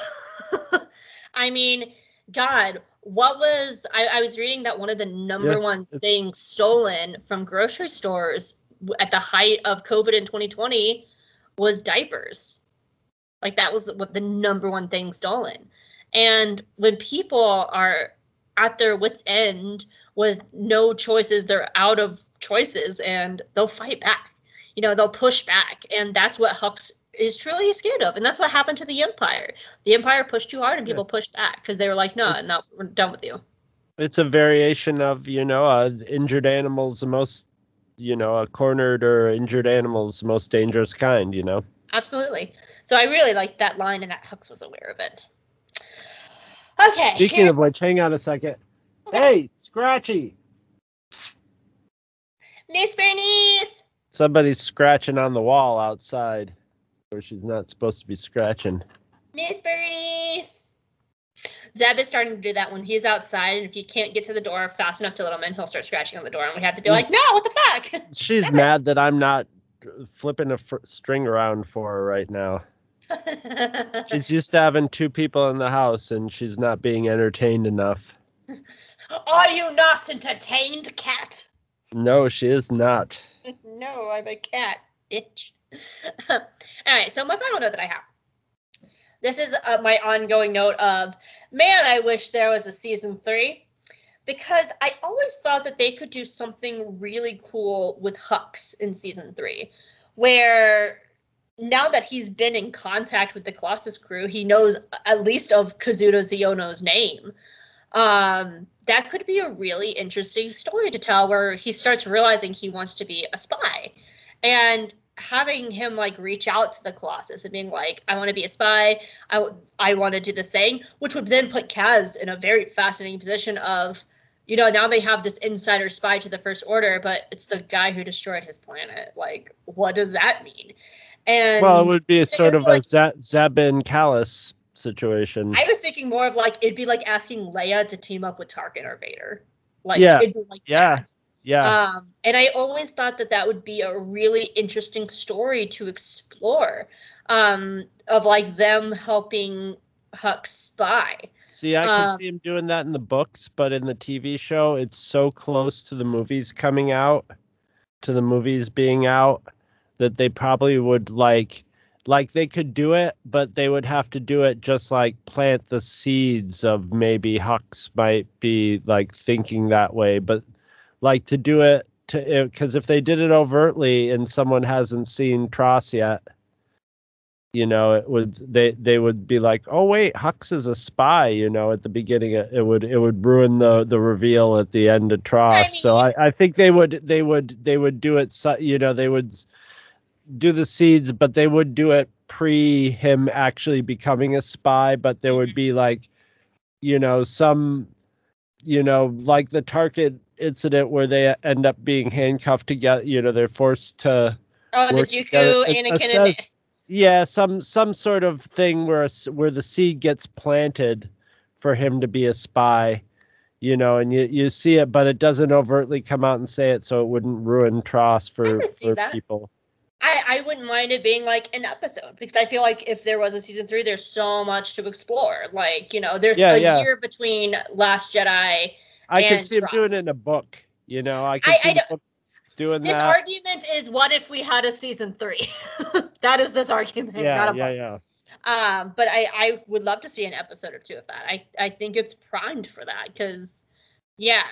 I mean, God, what was I, I was reading that one of the number Yeah, one things stolen from grocery stores at the height of COVID in 2020 was diapers. Like that was the, what the number one thing stolen. And when people are at their wits' end with no choices, they're out of choices and they'll fight back. You know, they'll push back. And that's what Hux is truly scared of. And that's what happened to the Empire. The Empire pushed too hard and Yeah. people pushed back because they were like, no, It's- no, we're done with you. it's a variation of you know uh, injured animals the most you know a cornered or injured animals the most dangerous kind you know Absolutely. So I really like that line and that Hux was aware of it. Okay. speaking here's- of which hang on a second Okay. hey scratchy Miss Bernice. somebody's scratching on the wall outside where she's not supposed to be scratching Miss Bernice. Zeb is starting to do that when he's outside, and if you can't get to the door fast enough to Littleman, he'll start scratching on the door, and we have to be mm. like, "No, what the fuck?" She's mad that I'm not flipping a fr- string around for her right now. She's used to having two people in the house, and she's not being entertained enough. Are you not entertained, cat? No, she is not. no, I'm a cat, bitch. All right, so my final note that I have. This is uh, my ongoing note of, man, I wish there was a season three because I always thought that they could do something really cool with Hux in season three, where now that he's been in contact with the Colossus crew, he knows at least of Kazuda Xiono's name. Um, that could be a really interesting story to tell where he starts realizing he wants to be a spy. And having him like reach out to the Colossus and being like, I want to be a spy. I, I want to do this thing, which would then put Kaz in a very fascinating position of, you know, now they have this insider spy to the First Order, but it's the guy who destroyed his planet. Like, what does that mean? And well, it would be a sort of like, a Z- Zebin Kallus situation. I was thinking more of like it'd be like asking Leia to team up with Tarkin or Vader. Like, yeah, like yeah. That. Yeah. Um, and I always thought that that would be a really interesting story to explore um, of like them helping Hux spy. See, I can um, see him doing that in the books, but in the TV show, it's so close to the movies coming out, to the movies being out, that they probably would like like they could do it, but they would have to do it just like plant the seeds of maybe Hux might be like thinking that way, but like to do it to eh, because if they did it overtly and someone hasn't seen TROS yet, you know, it would they they would be like, oh wait, Hux is a spy. You know, at the beginning, it it would it would ruin the the reveal at the end of TROS. I mean, so I I think they would they would they would do it. You know, they would do the seeds, but they would do it pre him actually becoming a spy. But there would be like, you know, some, you know, like the Target incident where they end up being handcuffed together. You know, they're forced to. Oh, the Dooku, Anakin, and. Yeah, some some sort of thing where where the seed gets planted for him to be a spy, you know, and you, you see it, but it doesn't overtly come out and say it, so it wouldn't ruin TROS for, for people. I, I wouldn't mind it being like an episode because I feel like if there was a season three, there's so much to explore. Like, you know, there's yeah, a yeah. year between Last Jedi. I could see Trust. him doing it in a book. You know, I could I, see I doing this that. argument is what if we had a season three? that is this argument. Yeah, yeah, yeah. Um, but I, I would love to see an episode or two of that. I, I think it's primed for that because, yeah,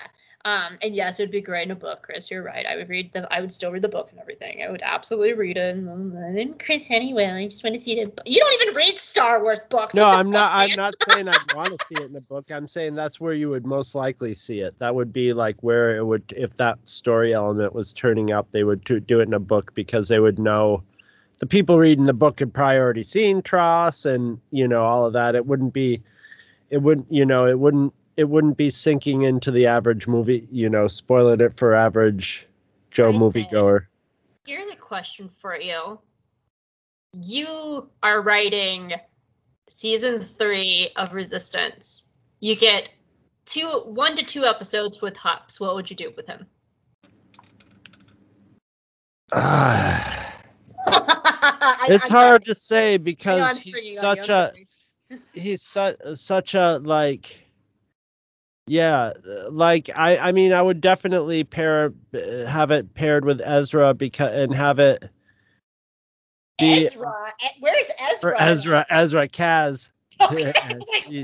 um, and yes, it would be great in a book, Chris. You're right. I would read the. I would still read the book and everything. I would absolutely read it. And Chris Honeywell, I just want to see it. You don't even read Star Wars books. No, I'm not. I'm not saying I want to see it in a book. I'm saying that's where you would most likely see it. That would be like where it would, if that story element was turning up, they would do it in a book because they would know. The people reading the book had probably already seen TROS and you know all of that. It wouldn't be. It wouldn't. You know. It wouldn't it wouldn't be sinking into the average movie, you know, spoiling it for average Joe moviegoer. Here's a question for you. You are writing season three of Resistance. You get two, one to two episodes with Hux. What would you do with him? Uh, it's I, hard to say because he's such a he's such such a like yeah, uh, like I, I mean, I would definitely pair, uh, have it paired with Ezra because and have it. Be, Ezra, where's Ezra? Ezra, Ezra, Kaz. Okay.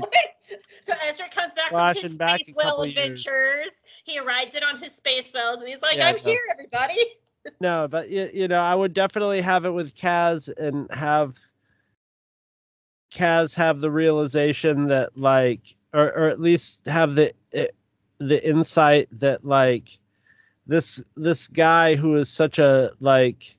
so Ezra comes back from his space whale adventures. Years. He rides it on his space whales, and he's like, yeah, "I'm no. here, everybody." no, but you, you know, I would definitely have it with Kaz and have Kaz have the realization that like or or at least have the eh, the insight that like this this guy who is such a like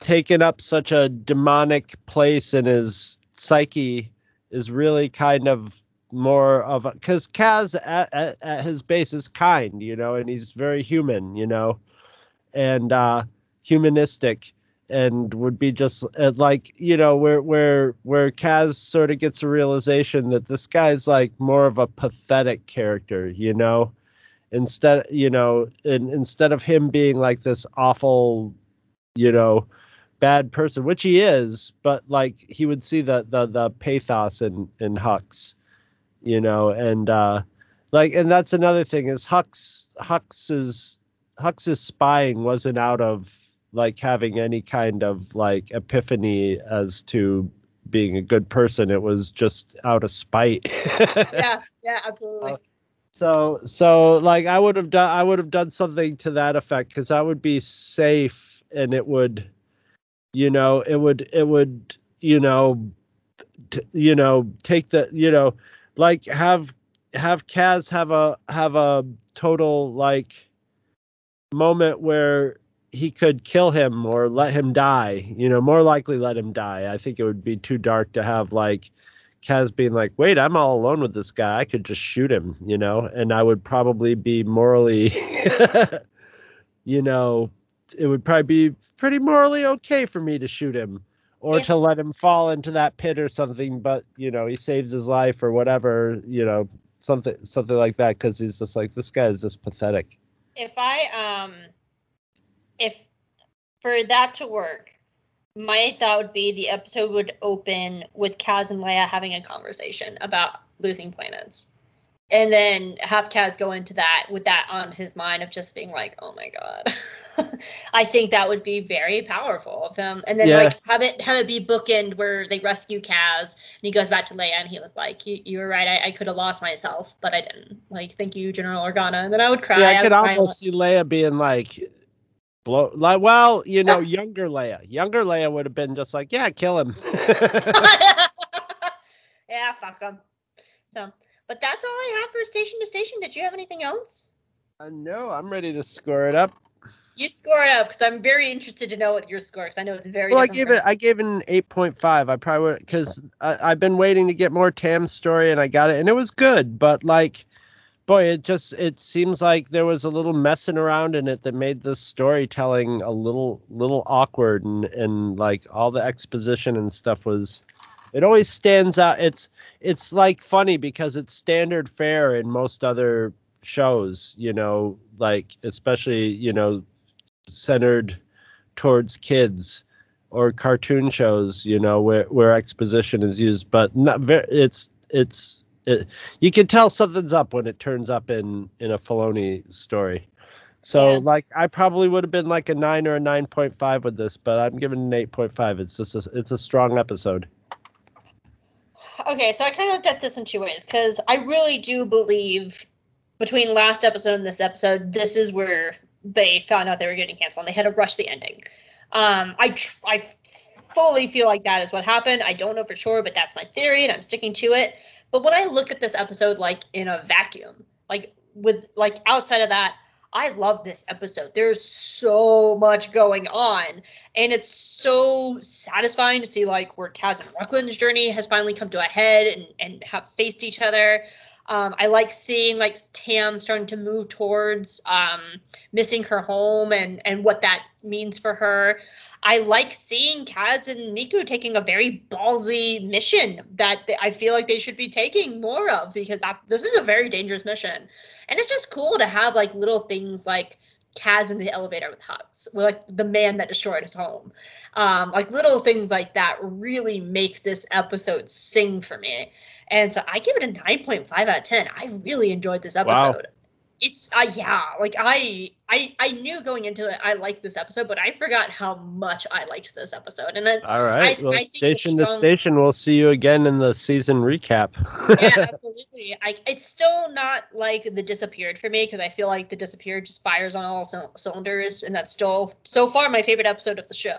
taken up such a demonic place in his psyche is really kind of more of a because Kaz at, at, at, his base is kind, you know, and he's very human, you know, and uh humanistic. And would be just uh, like you know where where where Kaz sort of gets a realization that this guy's like more of a pathetic character, you know, instead you know, in, instead of him being like this awful, you know, bad person, which he is, but like he would see the the the pathos in in Hux, you know, and uh like and that's another thing is Hux Hux's Hux's spying wasn't out of like having any kind of like epiphany as to being a good person. It was just out of spite. yeah, yeah, absolutely. Uh, so so like I would have done I would have done something to that effect because that would be safe and it would you know it would it would you know t- you know take the you know like have have Kaz have a have a total like moment where he could kill him or let him die. You know, more likely let him die. I think it would be too dark to have like Kaz being like, "Wait, I'm all alone with this guy. I could just shoot him," you know, and I would probably be morally, you know, it would probably be pretty morally okay for me to shoot him or to let him fall into that pit or something. But you know, he saves his life or whatever, you know, something something like that because he's just like this guy is just pathetic. If I um if for that to work, my thought would be the episode would open with Kaz and Leia having a conversation about losing planets. And then have Kaz go into that with that on his mind of just being like, oh my God. I think that would be very powerful of him. And then yeah. like have it have it be bookend where they rescue Kaz and he goes back to Leia and he was like, You you were right, I, I could have lost myself, but I didn't. Like, thank you, General Organa. And then I would cry. Yeah, I, I could almost see Leia being like blow like well you know younger leia. Younger leia would have been just like yeah kill him. Yeah fuck him. So but that's all i have for station to station. Did you have anything else? Uh, no i'm ready to score it up. You score it up because i'm very interested to know what your score because i know it's very well i gave it i gave it an 8.5 i probably would because i've been waiting to get more tam's story and i got it and it was good but like boy, it just it seems like there was a little messing around in it that made the storytelling a little little awkward and and like all the exposition and stuff was it always stands out. It's it's like funny because it's standard fare in most other shows you know like especially you know centered towards kids or cartoon shows you know where where exposition is used. But not very it's it's it, you can tell something's up when it turns up in in a Filoni story. So yeah. like I probably would have been like a nine or a nine point five with this, but I'm giving an eight point five. It's just a, it's a strong episode. Okay, so I kind of looked at this in two ways because I really do believe between last episode and this episode, this is where they found out they were getting canceled and they had to rush the ending. Um, I I fully feel like that is what happened. I don't know for sure, but that's my theory, and I'm sticking to it. But when I look at this episode like in a vacuum, like with like outside of that, I love this episode. There's so much going on. And it's so satisfying to see like where Kaz and Rucklin's journey has finally come to a head and, and have faced each other. Um, I like seeing like Tam starting to move towards um, missing her home and and what that means for her. I like seeing Kaz and Neeku taking a very ballsy mission that they, I feel like they should be taking more of because that, this is a very dangerous mission. And it's just cool to have like little things like Kaz in the elevator with Hux, like the man that destroyed his home. Um, like little things like that really make this episode sing for me. And so I give it a 9.5 out of 10. I really enjoyed this episode. Wow it's uh, yeah like i i i knew going into it i liked this episode but i forgot how much i liked this episode. And then all right. I, well I station strong... to station we'll see you again in the season recap. Yeah absolutely. I, it's still not like the disappeared for me because i feel like the disappeared just fires on all c- cylinders and that's still so far my favorite episode of the show.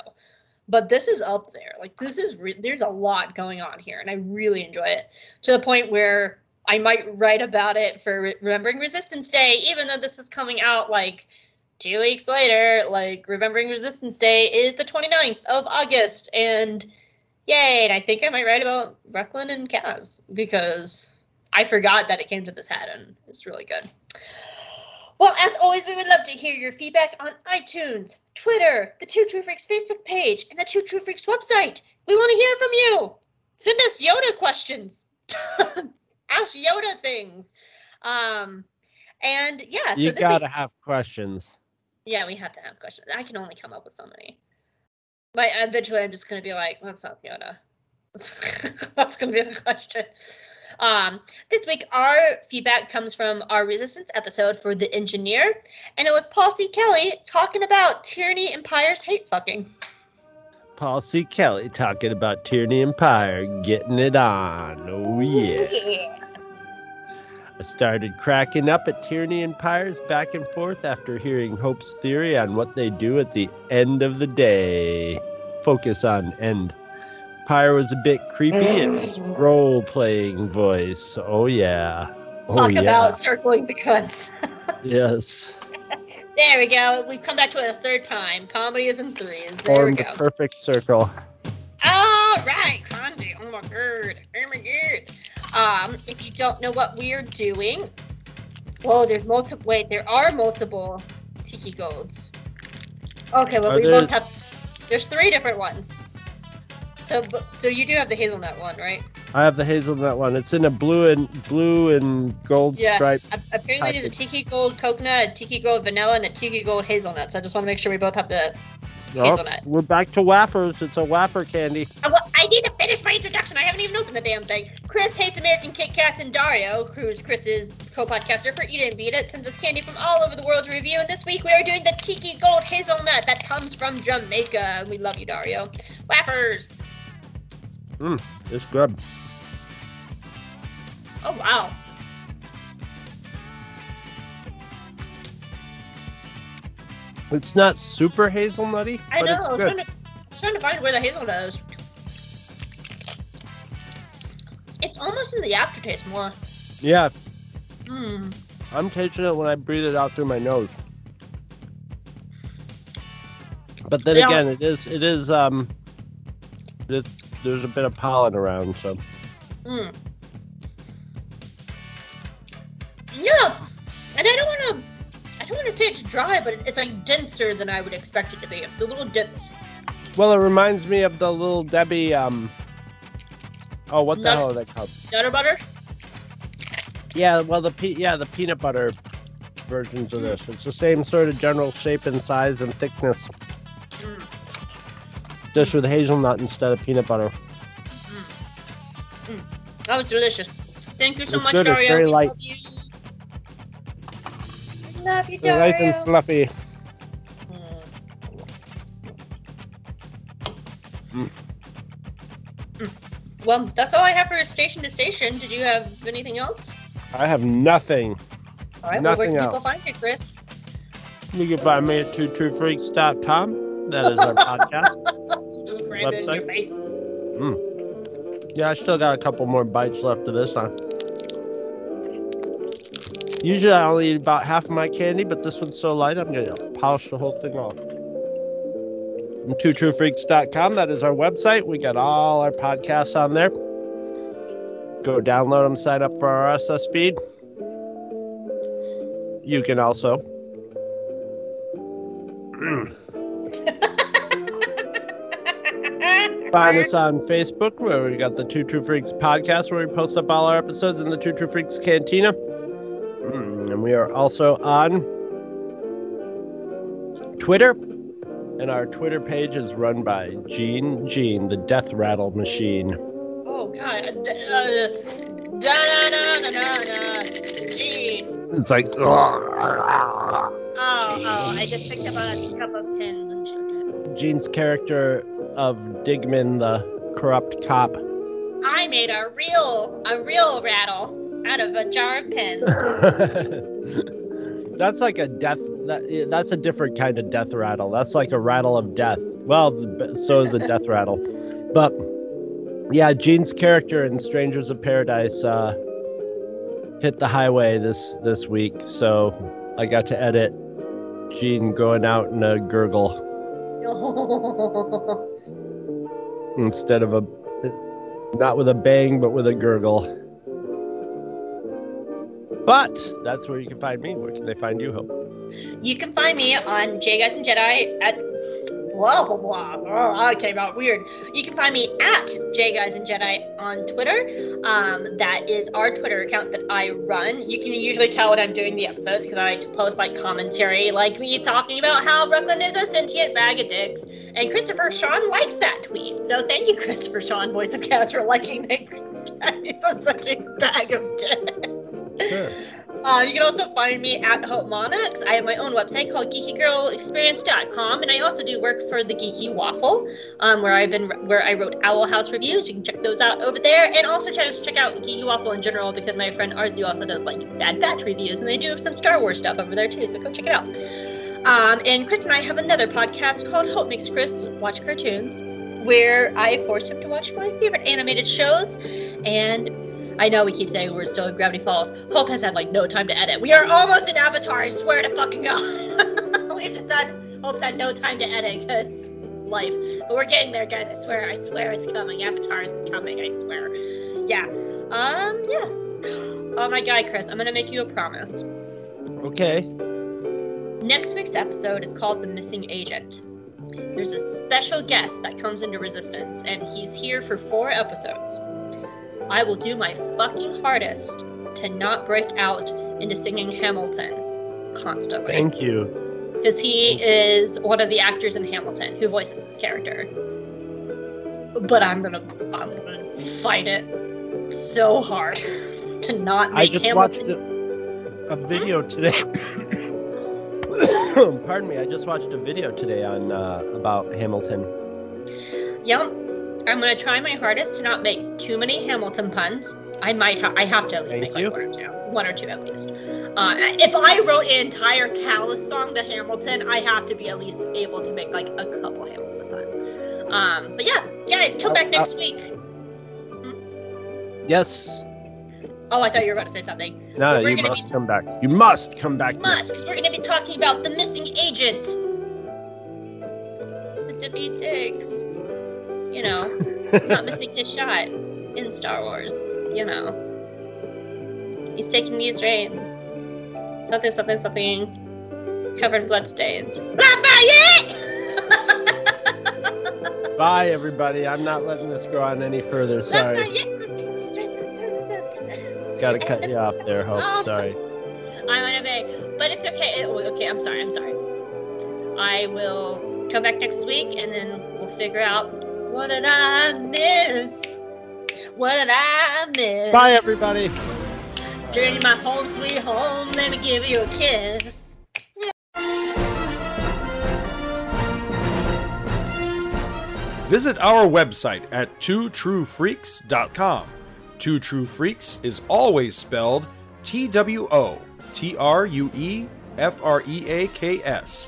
But this is up there. Like this is re- there's a lot going on here and i really enjoy it to the point where I might write about it for Remembering Resistance Day, even though this is coming out like two weeks later. Like, Remembering Resistance Day is the 29th of August. And yay, and I think I might write about Rucklin and Kaz because I forgot that it came to this head and it's really good. Well, as always, we would love to hear your feedback on iTunes, Twitter, the Two True Freaks Facebook page, and the Two True Freaks website. We want to hear from you. Send us Yoda questions. Ask Yoda things. Um, and yeah, so you gotta week, have questions. yeah, we have to have questions. I can only come up with so many. But eventually, I'm just gonna be like, "What's up, Yoda?" That's gonna be the question. Um, this week, our feedback comes from our resistance episode for the engineer, and it was Paul C. Kelly talking about Tierny, empires, hate fucking. Paul C. Kelly talking about Tierny Empire, getting it on. Oh yeah. Yeah. I started cracking up at Tierny Empires back and forth after hearing Hope's theory on what they do at the end of the day. Focus on end. Pyre was a bit creepy in his role playing voice. Oh yeah. Oh, Talk yeah. about circling the cuts. Yes. There we go. We've come back to it a third time. Comedy is in threes. There Form we the perfect circle. All right, Kanji. Oh my god. Oh my god. Um, if you don't know what we are doing, well, there's multiple. Wait, there are multiple tiki golds. Okay, well, Are we there- both have. There's three different ones. So, so you do have the hazelnut one, right? I have the hazelnut one. It's in a blue and blue and gold Yeah. stripe. A- apparently, there's a tiki gold coconut, a tiki gold vanilla, and a tiki gold hazelnut. So I just want to make sure we both have the. Oh, Hazelnut. we're back to wafers. It's a wafer candy. Oh, well, I need to finish my introduction. I haven't even opened the damn thing. Chris hates American Kit Kats, and Dario, who's Chris's co-podcaster for Eat It and Beat It, sends us candy from all over the world to review. And this week we are doing the Tiki Gold Hazelnut that comes from Jamaica. And we love you, Dario. Wafers. It's good. Oh wow. It's not super hazelnutty, I but know. I it's was good. trying, to, I was trying to find where the hazelnut is. It's almost in the aftertaste more. Yeah, Hmm. I'm tasting it when I breathe it out through my nose. But then Yeah. again, it is it is um, it, there's a bit of pollen around, so Mm. Yeah, and I don't want to. I don't want to say it's dry, but it's like denser than I would expect it to be. It's a little dense. well, it reminds me of the little Debbie um. Oh, what the Nut- hell are they called? Nutter butter. Yeah, well, the pe- yeah the peanut butter versions of this. It's the same sort of general shape and size and thickness, Mm. Just with hazelnut instead of peanut butter. That was delicious. Thank you so It's much, good, it's Dario. very light. Love you. I love you, They're nice and fluffy. Mm. Mm. Mm. Well, that's all I have for station to station. Did you have anything else? I have nothing. All right, well, where Nothing can people else. find you, Chris? You can find me at twotruefreaks.com. That is our podcast. Just crammed it in your Website? face. Hmm. Yeah, I still got a couple more bites left of this one. Usually I only eat about half of my candy, but this one's so light I'm gonna polish the whole thing off. And twotruefreaks.com, that is our website. We got all our podcasts on there. Go download them, sign up for our RSS feed. You can also Find us on Facebook, where we got the Two True Freaks podcast, where we post up all our episodes in the Two True Freaks Cantina. Mm, And we are also on Twitter, and our Twitter page is run by Gene Gene, the Death Rattle Machine. Oh God! Uh, da da da. Gee. It's like, Oh, oh! I just picked up a cup of pins and shook it. Gene's character of Digman, the corrupt cop. I made a real, a real rattle out of a jar of pins. that's like a death. That, that's a different kind of death rattle. That's like a rattle of death. Well, so is a death rattle. But yeah, Gene's character in Strangers of Paradise uh, hit the highway this this week, so I got to edit Gene going out in a gurgle instead of a not with a bang, but with a gurgle. But that's where you can find me. Where can they find you, Hope? You can find me on J Guys and Jedi at blah blah blah. Oh, that came out weird. You can find me at J Guys and Jedi on Twitter. Um, that is our Twitter account that I run. You can usually tell when I'm doing the episodes because I like to post like commentary, like me talking about how Rucklin is a sentient bag of dicks. And Christopher Sean liked that tweet, so thank you, Christopher Sean, voice of Kaz, for liking that. He's such a bag of dicks. Sure. Uh, you can also find me at Hope Monarchs. I have my own website called geekygirlexperience.com, and I also do work for the Geeky Waffle, um, where I've been where I wrote Owl House reviews. You can check those out over there, and also check check out Geeky Waffle in general because my friend Arzu also does like Bad Batch reviews, and they do have some Star Wars stuff over there too. So go check it out. Um, and Chris and I have another podcast called Hope Makes Chris Watch Cartoons, where I force him to watch my favorite animated shows, and I know we keep saying we're still in Gravity Falls. Hope has had like no time to edit. We are almost in Avatar. I swear to fucking God. We've just had Hope's had no time to edit because life. But we're getting there, guys. I swear. I swear it's coming. Avatar is coming. I swear. Yeah. Um. Yeah. Oh my God, Chris. I'm gonna make you a promise. Okay. Next week's episode is called The Missing Agent. There's a special guest that comes into Resistance, and he's here for four episodes. I will do my fucking hardest to not break out into singing Hamilton constantly. Thank you. Because he is one of the actors in Hamilton who voices this character. But I'm gonna, I'm gonna fight it so hard to not I just Hamilton. watched a, a video today. Pardon me. I just watched a video today on uh, about Hamilton. Yep. I'm gonna try my hardest to not make too many Hamilton puns. I might. Ha- I have to at least Thank make you. like one or two. One or two at least. Uh, if I wrote an entire Kallus song to Hamilton, I have to be at least able to make like a couple Hamilton puns. Um, but yeah, guys, come Uh, back uh, next week. Yes. Oh, I thought you were about to say something. No, We're you must come back. You must come back. Must, 'cause we're gonna be talking about the missing agent. With Daveed Diggs. You know, not missing his shot in Star Wars. You know, he's taking these reins. Something, something, something. Covered in bloodstains. Lafayette! Bye, everybody. I'm not letting this go on any further. Sorry. Gotta cut you off there, Hope. Oh. Sorry. I'm on a bay, but it's okay. It- oh, okay, I'm sorry. I'm sorry. I will come back next week, and then we'll figure out what did I miss. What did I miss? Bye, everybody. Journey my home, sweet home. Let me give you a kiss. Visit our website at twotruefreaks.com. Two True Freaks is always spelled T W O T R U E F R E A K S.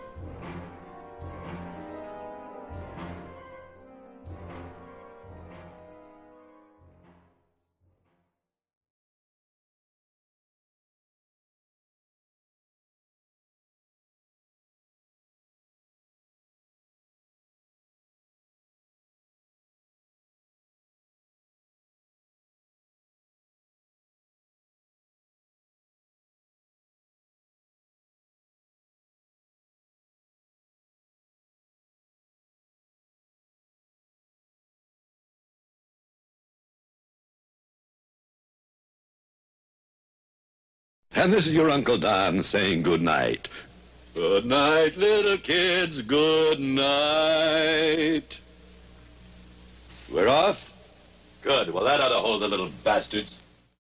And this is your Uncle Don saying good night. Good night, little kids. Good night. We're off? Good. Well, that ought to hold the little bastards.